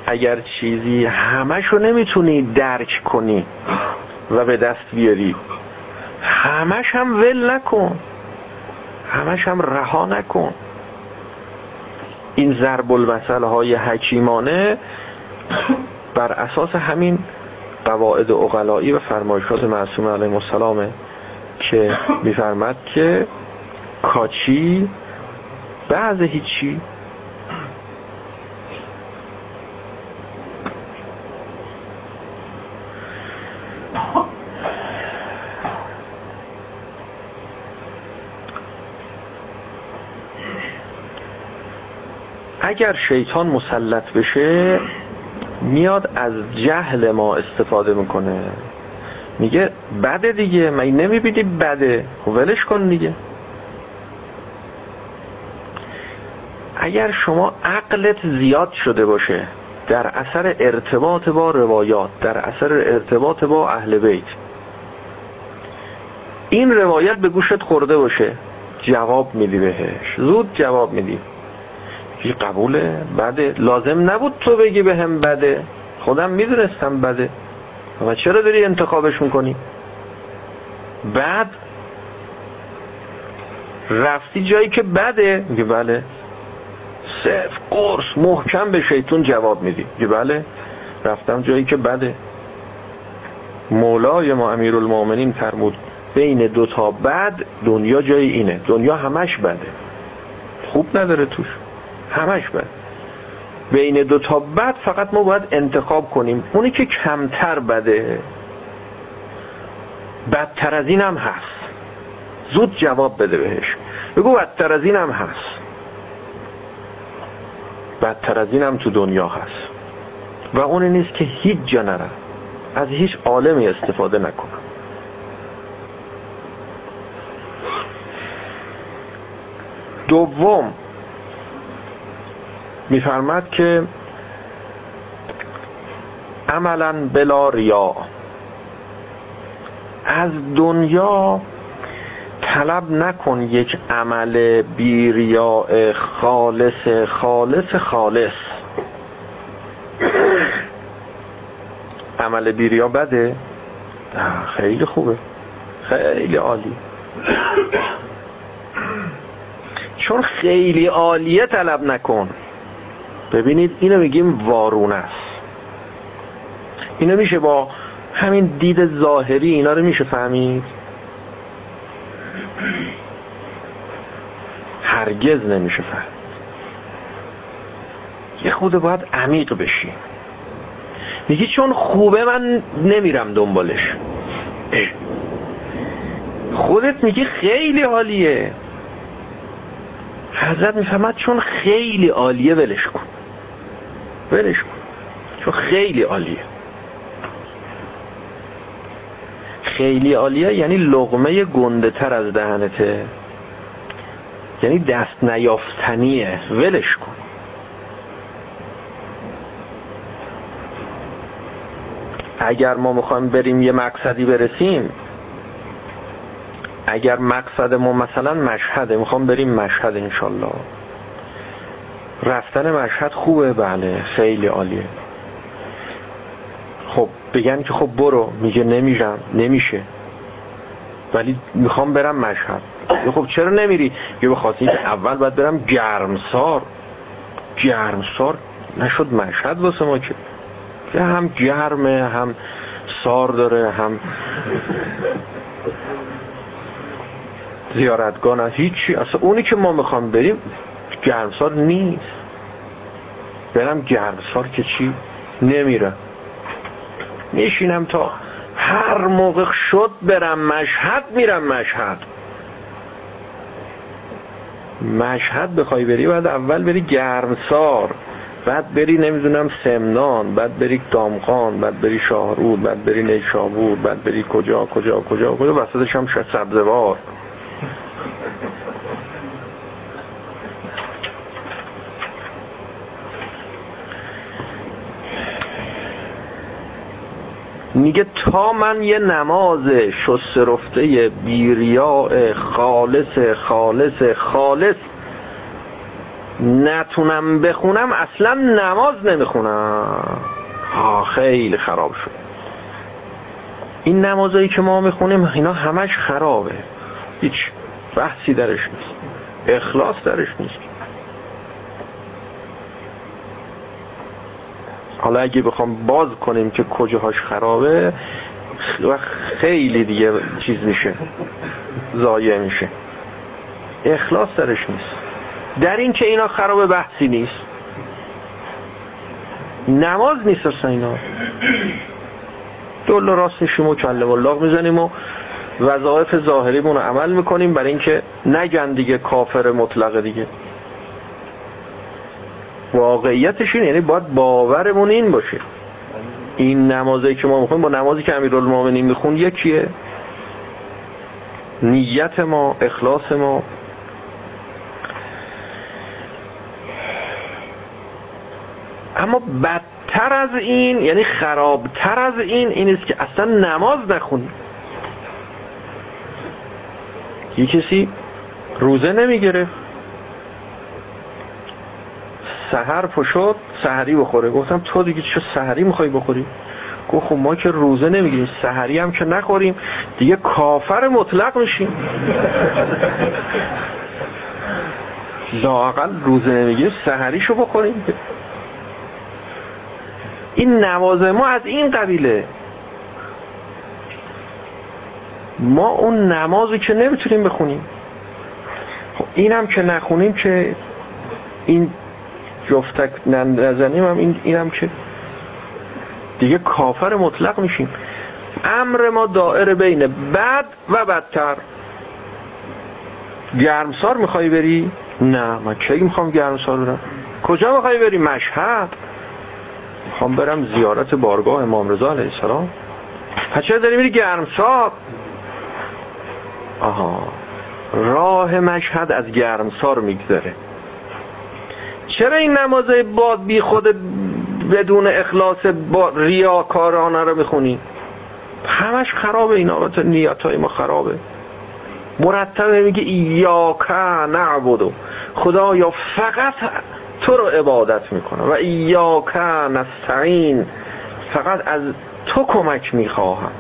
اگر چیزی همشو نمی‌تونی درک کنی و به دست بیاری همش هم ول نکن. همش هم رها نکن. این ضرب المثل های حکیمانه بر اساس همین قواعد اقلایی و فرمایشات معصوم علیه السلامه که میفرمد که کاچی بعض هیچی اگر شیطان مسلط بشه میاد از جهل ما استفاده می‌کنه. میگه بده دیگه من نمی‌بینی بده؟ خب ولش کن دیگه. اگر شما عقلت زیاد شده باشه در اثر ارتباط با روایات در اثر ارتباط با اهل بیت این روایت به گوشت خورده باشه جواب میدی بهش. زود جواب میدی. چی قبوله بده. لازم نبود تو بگی به هم بده. خودم می‌دونستم بده. و چرا داری انتخابش می‌کنی؟ بعد رفتی جایی که بده. میگه بله. صرف قرص محکم به شیطون جواب میدی. میگه بله. رفتم جایی که بده. مولای ما امیر المومنین فرمود بین دو تا بد دنیا جای اینه. دنیا همش بده. خوب نداره توش. همش بد. بین دو تا بد فقط ما باید انتخاب کنیم. اونی که کمتر بده. بدتر از این هم هست. زود جواب بده بهش. بگو بدتر از این هم هست. بدتر از این هم تو دنیا هست. و اونی نیست که هیچ جا نرم از هیچ عالمی استفاده نکنم دوم میفرمد که عملا بلا ریا. از دنیا طلب نکن یک عمل بیریاء خالص خالص خالص. عمل بیریا بده. خیلی خوبه. خیلی عالی. چون خیلی عالیه طلب نکن. ببینید اینو میگیم وارون است. اینو میشه با همین دید ظاهری اینا رو میشه فهمید؟ هرگز نمیشه فهمید. یه خود باید عمیق بشی. میگی چون خوبه من نمیرم دنبالش. خودت میگی خیلی عالیه. حضرت می‌فهمد چون خیلی عالیه ولش کن. ولش کن. چون خیلی عالیه. خیلی عالیه یعنی لغمه گنده تر از دهنته. یعنی دست نیافتنیه. ولش کن. اگر ما می‌خوایم بریم یه مقصدی برسیم اگر مقصد ما مثلا مشهده می‌خوام بریم مشهد انشالله رفتن مشهد خوبه بله خیلی عالیه. خب بگن که خب برو میگه نمیرم نمیشه. ولی می‌خوام برم مشهد. خب چرا نمیری؟ یه بخاطر که اول باید برم گرمسار. گرمسار نشد مشهد واسه ما که. هم گرمه هم سار داره هم زیارتگاه نه هیچی. اصلا اونی که ما می‌خوام بریم گرمسار نیست برم گرمسار که چی؟ نمیرم میشینم تا هر موقع شد برم مشهد میرم مشهد. مشهد بخوای بری بعد اول بری گرمسار بعد بری نمی‌دونم سمنان بعد بری دامغان بعد بری شاهرود بعد بری نیشابور بعد بری کجا کجا کجا کجا وسطش هم سبزوار. میگه تا من یه نماز شسترفته بیریاء خالص خالص خالص نتونم بخونم اصلا نماز نمی‌خونم. ها خیلی خراب شد. این نمازایی که ما می‌خونیم اینا همش خرابه. هیچ بحثی درش نیست. اخلاص درش نیست. حالا اگه بخوام باز کنیم که کجاهاش خرابه و خیلی دیگه چیز میشه ضایع میشه. اخلاص درش نیست. در این که اینا خراب بحثی نیست. نماز نیست اصلا اینا. دل راست نشیم و کلم الله می‌زنیم و وظایف ظاهریمون رو عمل می‌کنیم برای اینکه نگن دیگه کافر مطلقه دیگه. واقعیتش این یعنی باید باورمون این باشه. این نمازی که ما می‌خونیم با نمازی که امیرالمومنین میخون یکیه. نیت ما اخلاص ما. اما بدتر از این یعنی خرابتر از این این است که اصلا نماز نخونی. یه کسی روزه نمی‌گرفت. سهر پشد سهری بخوره. گفتم تو دیگه چه سهری می‌خوای بخوری؟ گفت خب ما که روزه نمی‌گیریم سهری هم که نخوریم دیگه کافر مطلق میشیم. لاقل روزه نمی‌گیریم سهریشو بخوریم. این نماز ما از این قبیله. ما اون نمازی که نمی‌تونیم بخونیم. خب اینم که نخونیم که این جفتک نزنیم هم این اینم که دیگه کافر مطلق میشیم. امر ما دائره بین بد و بدتر. گرمسار می‌خوای بری؟ نه من کی می‌خوام گرمسار برم؟ کجا می‌خوای بری؟ مشهد. می‌خوام برم زیارت بارگاه امام رضا علیه السلام. چرا داری میری گرمسار؟ آها. راه مشهد از گرمسار میگذره. چرا این نمازه باد بی خود بدون اخلاص با ریاکارانه رو می‌خونی؟ همش خرابه این آقا نیت های ما خرابه. مرتب میگه ایاکا نعبدو. خدا یا فقط تو رو عبادت می‌کنه و ایاکا نستعین. فقط از تو کمک می‌خواهم.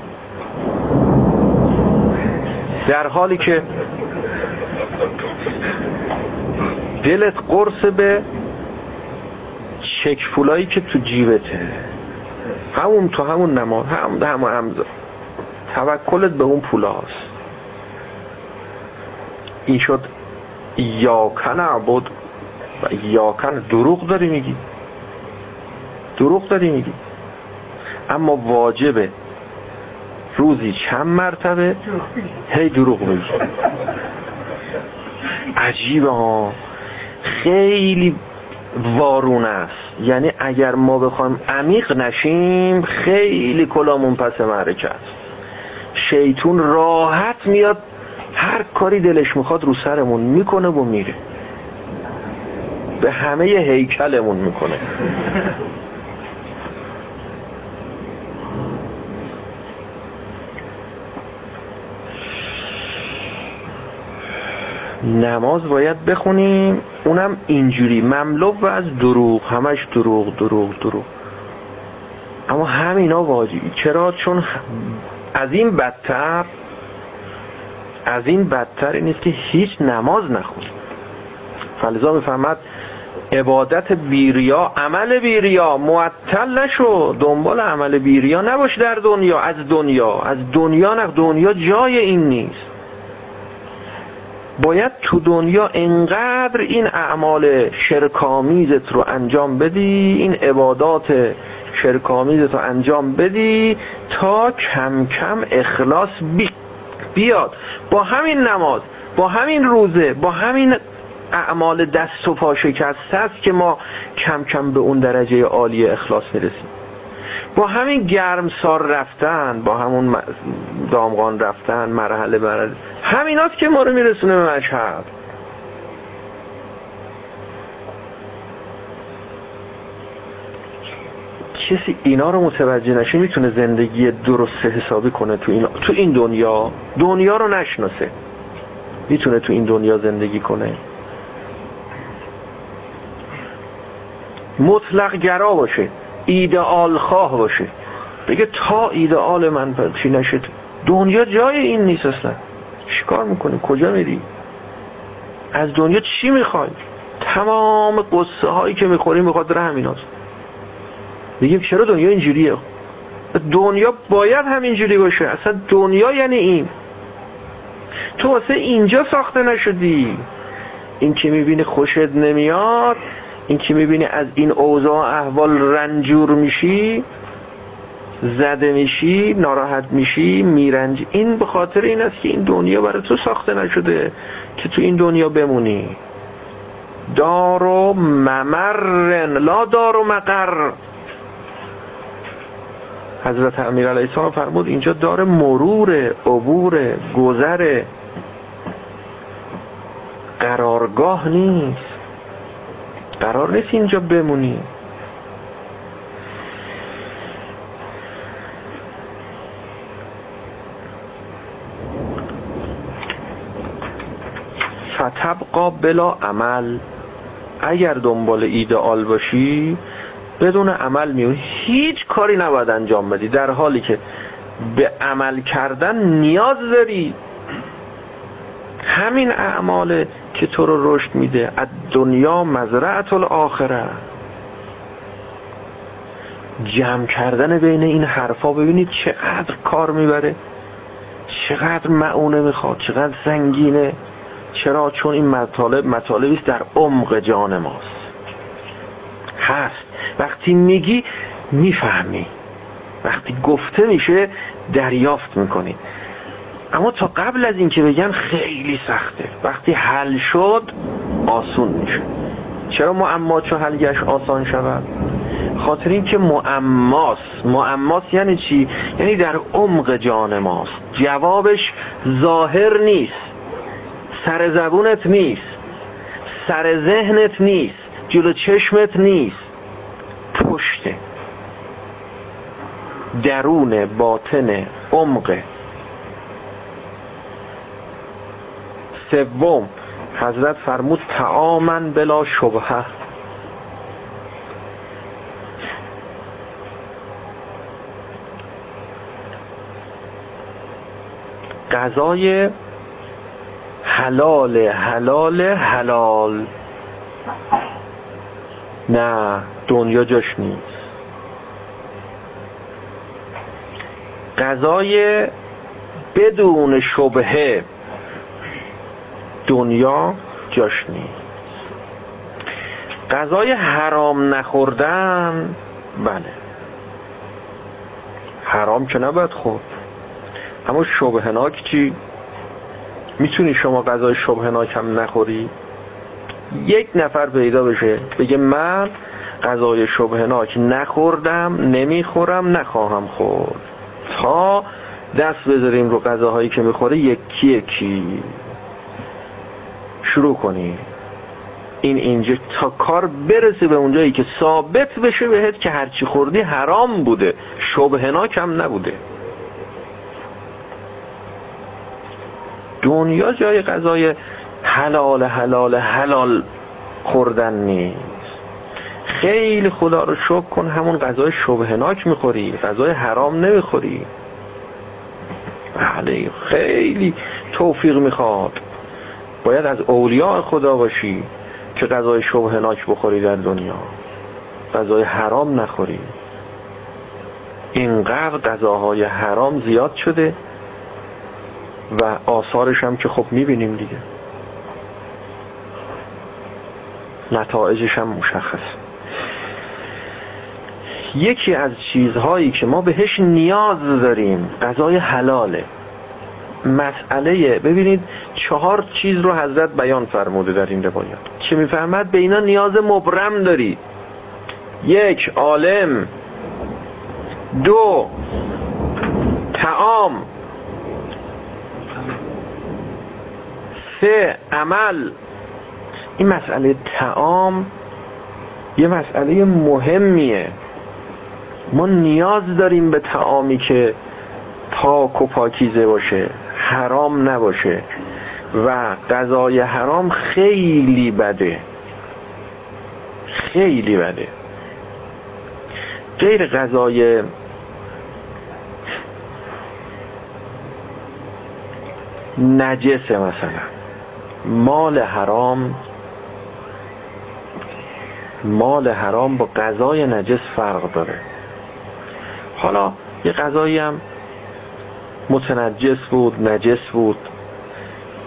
در حالی که دلت قرص به چک پولایی که تو جیبته. همون تو همون نماز هم همون هم توکلت به اون پولاست. این شد یاکن عبد و یاکن دروغ داری میگی. دروغ داری میگی. اما واجبه. روزی چند مرتبه؟ هی دروغ میگی. عجیبه ها. خیلی وارونه است. یعنی اگر ما بخوایم عمیق نشیم خیلی کلامون پس معرکه است. شیطون راحت میاد هر کاری دلش می‌خواد رو سرمون می‌کنه و میره. به همه هیکلمون می‌کنه. نماز باید بخونیم. اونم اینجوری. مملو از دروغ. همش دروغ دروغ دروغ. اما همینا واجبی. چرا؟ چون از این بدتر از این بدتر نیست که هیچ نماز نخون. فلزا می‌فهمد عبادت بیریا عمل بیریا. معطل نشو. دنبال عمل بیریا نباش در دنیا. از دنیا. از دنیا نه دنیا جای این نیست. باید تو دنیا انقدر این اعمال شرکامیزت رو انجام بدی این عبادات شرکامیزت رو انجام بدی تا کم کم اخلاص بیاد. با همین نماز با همین روزه با همین اعمال دست و پا شکسته است که ما کم کم به اون درجه عالی اخلاص می‌رسیم با همین گرمسار رفتن با همون دامغان رفتن مرحله مرحله همیناست که ما رو میرسونه به مشهد. کسی اینا رو متوجه نشه می‌تونه زندگی درست حسابی کنه تو این تو این دنیا؟ دنیا رو نشناسه. می‌تونه تو این دنیا زندگی کنه. مطلق گرا باشه. ایدئال خواه باشه. بگه تا ایدئال من چی نشد. دنیا جای این نیست اصلا. چیکار می‌کنی؟ کجا میری؟ از دنیا چی می‌خوای؟ تمام قصه هایی که می‌خوری می‌خواد همین هست میگیم چرا دنیا اینجوریه؟ دنیا باید همینجوری باشه. اصلا دنیا یعنی این. تو واسه اینجا ساخته نشدی. این که می‌بینی خوشت نمیاد این که می‌بینی از این اوضاع احوال رنجور میشی زده میشی ناراحت میشی میرنج. این به خاطر این است که این دنیا برای تو ساخته نشده که تو این دنیا بمونی. دار و ممرن لا دار و مقر. حضرت امیر علیه السلام فرمود اینجا دار مرور عبور گذر. قرارگاه نیست. قرار نیست اینجا بمونی. فتبقا بلا عمل. اگر دنبال ایدئال باشی بدون عمل میونی هیچ کاری نباید انجام بدی. در حالی که به عمل کردن نیاز داری. همین اعمال که تو رو رشد میده. از دنیا مزرعت الاخره جمع کردن بین این حرفا ببینید چقدر کار می‌بره. چقدر معونه می‌خواد. چقدر سنگینه. چرا؟ چون این مطالب مطالبی است در عمق جان ماست. هست. وقتی میگی می‌فهمی. وقتی گفته میشه دریافت می‌کنی. اما تا قبل از اینکه بگن خیلی سخته. وقتی حل شد آسون میشه. چرا معما چون حلگش آسان شود؟ خاطر اینکه معماست معماست یعنی چی؟ یعنی در عمق جان ماست. جوابش ظاهر نیست. سر زبونت نیست. سر ذهنت نیست. جلو چشمت نیست. پشته. درون باطن عمق سوم حضرت فرمود تعامن بلا شبهه. غذای حلال حلال حلال. نه دنیا جاش نیست. غذای بدون شبهه. دنیا جاش نیست غذای حرام نخوردن بله. حرام که نباید خورد. اما شبهناک چی؟ می‌تونی شما غذای شبهناک هم نخوری؟ یک نفر پیدا بشه بگه من غذای شبهناک نخوردم نمی‌خورم نخواهم خورد. تا دست بذاریم رو غذاهایی که می‌خوره یکی یکی. شروع کنی. این اینجا تا کار برسه به اونجایی که ثابت بشه بهت که هرچی خوردی حرام بوده. شبهناک هم نبوده. دنیا جای غذای حلال حلال حلال خوردن نیست. خیلی خدا رو شکر کن همون غذای شبهناک می‌خوری. غذای حرام نمی‌خوری. بله خیلی توفیق می‌خواد. باید از اولیاء خدا باشی که غذای شبهناک بخوری در دنیا. غذای حرام نخوری. اینقدر غذاهای حرام زیاد شده و آثارش هم که خب می‌بینیم دیگه. نتایجش هم مشخص. یکی از چیزهایی که ما بهش نیاز داریم غذای حلاله. مسئله ببینید چهار چیز رو حضرت بیان فرموده در این روایات که می‌فهمد؟ به اینا نیاز مبرم داری. یک عالم. دو تعام سه عمل. این مسئله تعام یه مسئله مهمیه. ما نیاز داریم به تعامی که پاک و پاکیزه باشه. حرام نباشه و غذای حرام خیلی بده. خیلی بده. غیر غذای نجسه مثلا. مال حرام مال حرام با غذای نجس فرق داره. حالا یه غذایی هم متنجس بود نجس بود.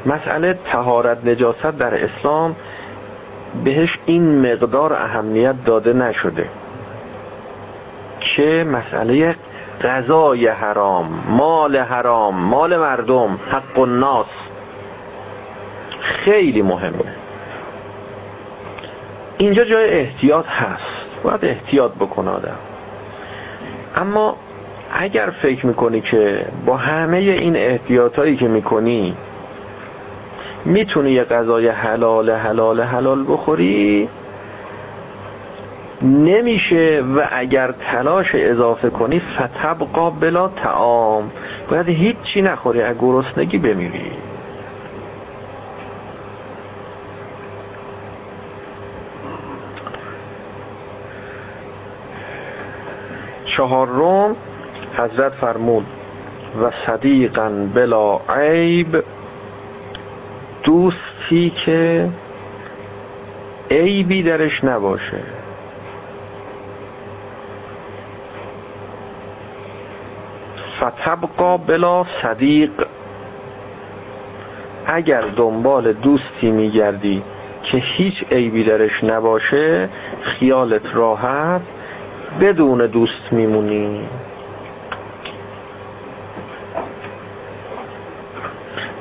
مسئله تهارت نجاست در اسلام بهش این مقدار اهمیت داده نشده که مسئله غذای حرام مال حرام مال مردم حق الناس خیلی مهمه. اینجا جای احتیاط هست. باید احتیاط بکنه آدم. اما اگر فکر می‌کنی که با همه این احتیاطایی که می‌کنی می‌تونی یه غذای حلال حلال حلال بخوری نمیشه و اگر تلاش اضافه کنی فتبقا بلا تعام باید هیچی نخوری از گرسنگی بمیری. چهارم حضرت فرمود و صدیقا بلا عیب دوستی که عیبی درش نباشه. فتبقا بلا صدیق اگر دنبال دوستی میگردی که هیچ عیبی درش نباشه خیالت راحت بدون دوست میمونی.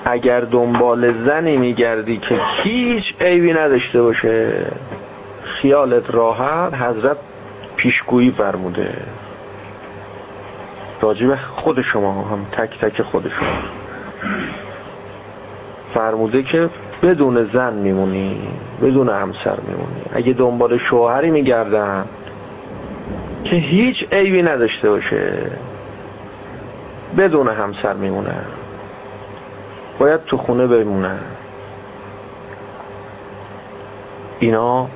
اگر دنبال زنی میگردی که هیچ عیبی نداشته باشه خیالت راحت حضرت پیشگویی فرموده. راجب خود شما هم تک تک خود شما. فرموده که بدون زن میمونی بدون همسر میمونی. اگه دنبال شوهری میگردن که هیچ عیبی نداشته باشه بدون همسر میمونه باید تو خونه بمونه. اینا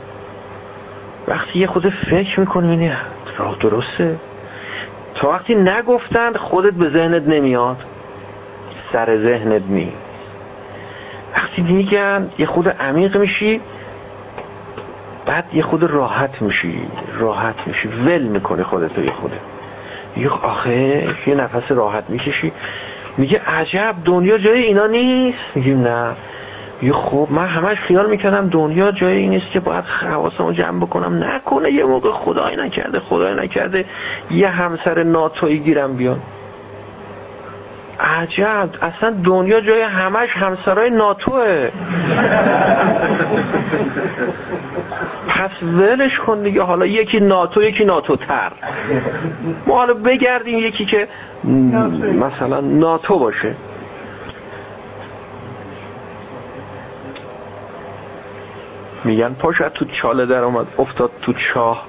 وقتی یه خود فکر می‌کنی اینه راه درسته. تا وقتی نگفتند خودت به ذهنت نمیاد. سر ذهنت نی وقتی میگن یه خود عمیق میشی بعد یه خود راحت میشی. راحت میشی. ول می‌کنی خودتو یه خوده یه آخه یه نفس راحت می‌کشی. میگه عجب دنیا جای اینا نیست. میگیم نه. یه خوب من همش خیال می‌کردم دنیا جای این نیست که باید حواسمو جمع بکنم. نکنه یه موقع خدای نکرده خدای نکرده یه همسر ناتوی گیرم بیان عجب. اصلا دنیا جای همش همسرای ناتوه. پس ولش کن دیگه. حالا یکی ناتو یکی ناتو تر ما حالا بگردیم یکی که مثلا ناتو باشه. میگن پاشد تو چاله در آمد افتاد تو چاه.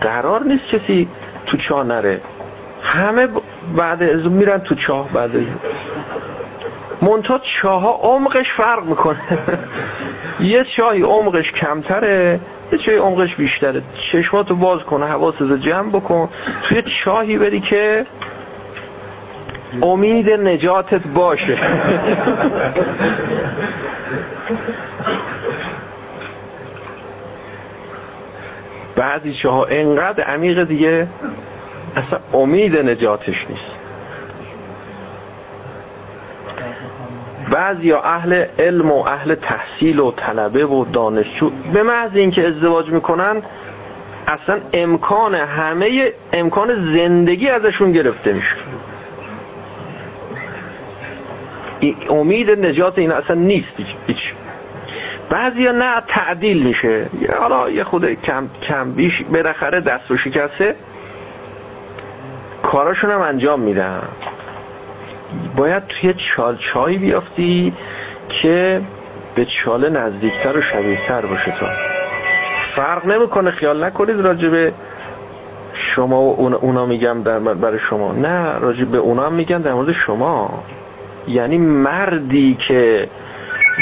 قرار نیست کسی تو چاه نره. همه بعد از میرن تو چاه بعد از منتها چاه ها عمقش فرق می‌کنه. یه چاهی عمقش کمتره یه چاهی عمقش بیشتره. چشماتو باز کنه حواستو جمع بکن. توی چاهی بری که امید نجاتت باشه. بعضی چاها انقدر عمیق دیگه اصلا امید نجاتش نیست. بعضی اهل علم و اهل تحصیل و طلبه و دانشجو به محض اینکه ازدواج می‌کنن اصلا امکان همه امکان زندگی ازشون گرفته میشه. امید نجات این اصلا نیست هیچ بعضی نه تعدیل میشه. حالا یه خود کم, کم بیش بالاخره دست و شکسته کاراشون هم انجام میدن. باید توی چال چای بیافتی که به چاله نزدیکتر و شبیهتر باشه تا. فرق نمی‌کنه خیال نکنید راجبه شما و اونا میگم در برای شما. نه راجع به اونا هم میگن در مورد شما. یعنی مردی که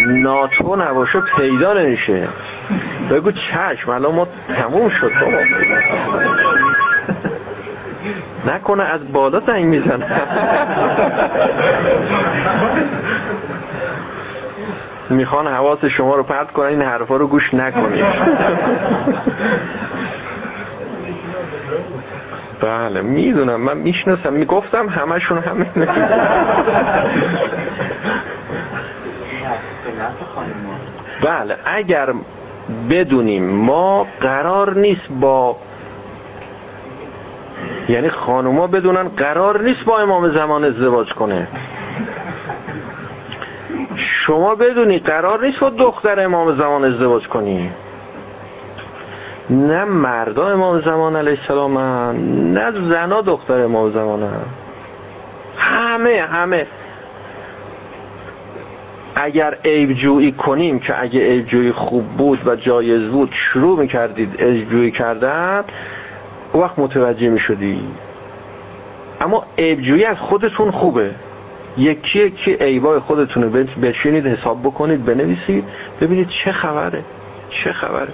ناتو نباشه پیدا نمیشه. بگو چشم الان ما تموم شد بابا. نکنه از بالا زنگ می‌زنه. می‌خوان حواس شما رو پرت کنن این حرفا رو گوش نکنید. بله می‌دونم من می‌شناسم می‌گفتم همشون همه بله اگر بدونیم ما قرار نیست با یعنی خانوما بدونن قرار نیست با امام زمان ازدواج کنه. شما بدونی قرار نیست با دختر امام زمان ازدواج کنی. نه مردا امام زمان علیه السلام نه زنا دختر امام زمان همه همه. اگر عیب جویی کنیم که اگه عیب جویی خوب بود و جایز بود شروع می‌کردید عیب جویی وقت متوجه می‌شدی. اما عیب جویی از خودتون خوبه. یکی یکی عیبای خودتون رو بشینید حساب بکنید بنویسید ببینید چه خبره. چه خبره.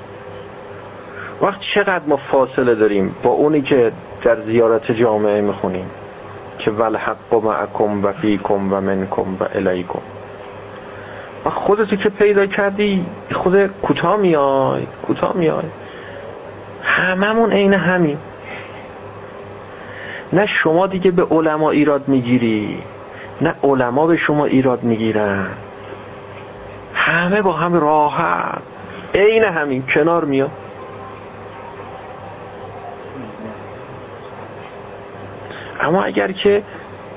وقت چقدر ما فاصله داریم با اونی که در زیارت جامعه می‌خونیم که والحق معکم و فیکم و منکم و الیکم. و خودتو که پیدا کردی خود کوتاه میای کوتاه میای. هممون عین همین نه شما دیگه به علما ایراد می‌گیری نه علما به شما ایراد می‌گیرن. همه با هم راحت. عین همین کنار میاد اما اگر که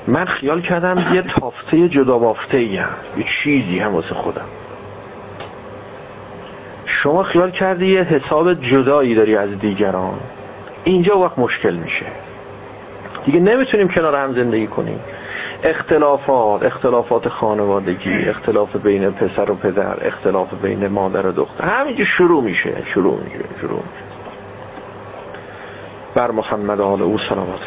من خیال کردم یه تافته جدا بافته ای هم یه چیزی هم واسه خودم. شما خیال کردی یه حساب جدایی داری از دیگران. اینجا وقت مشکل میشه. دیگه نمی‌تونیم کنار هم زندگی کنیم. اختلافات اختلافات خانوادگی اختلاف بین پسر و پدر اختلاف بین مادر و دختر. همینجا شروع میشه شروع میشه شروع میشه. بر محمد آل او سلامت.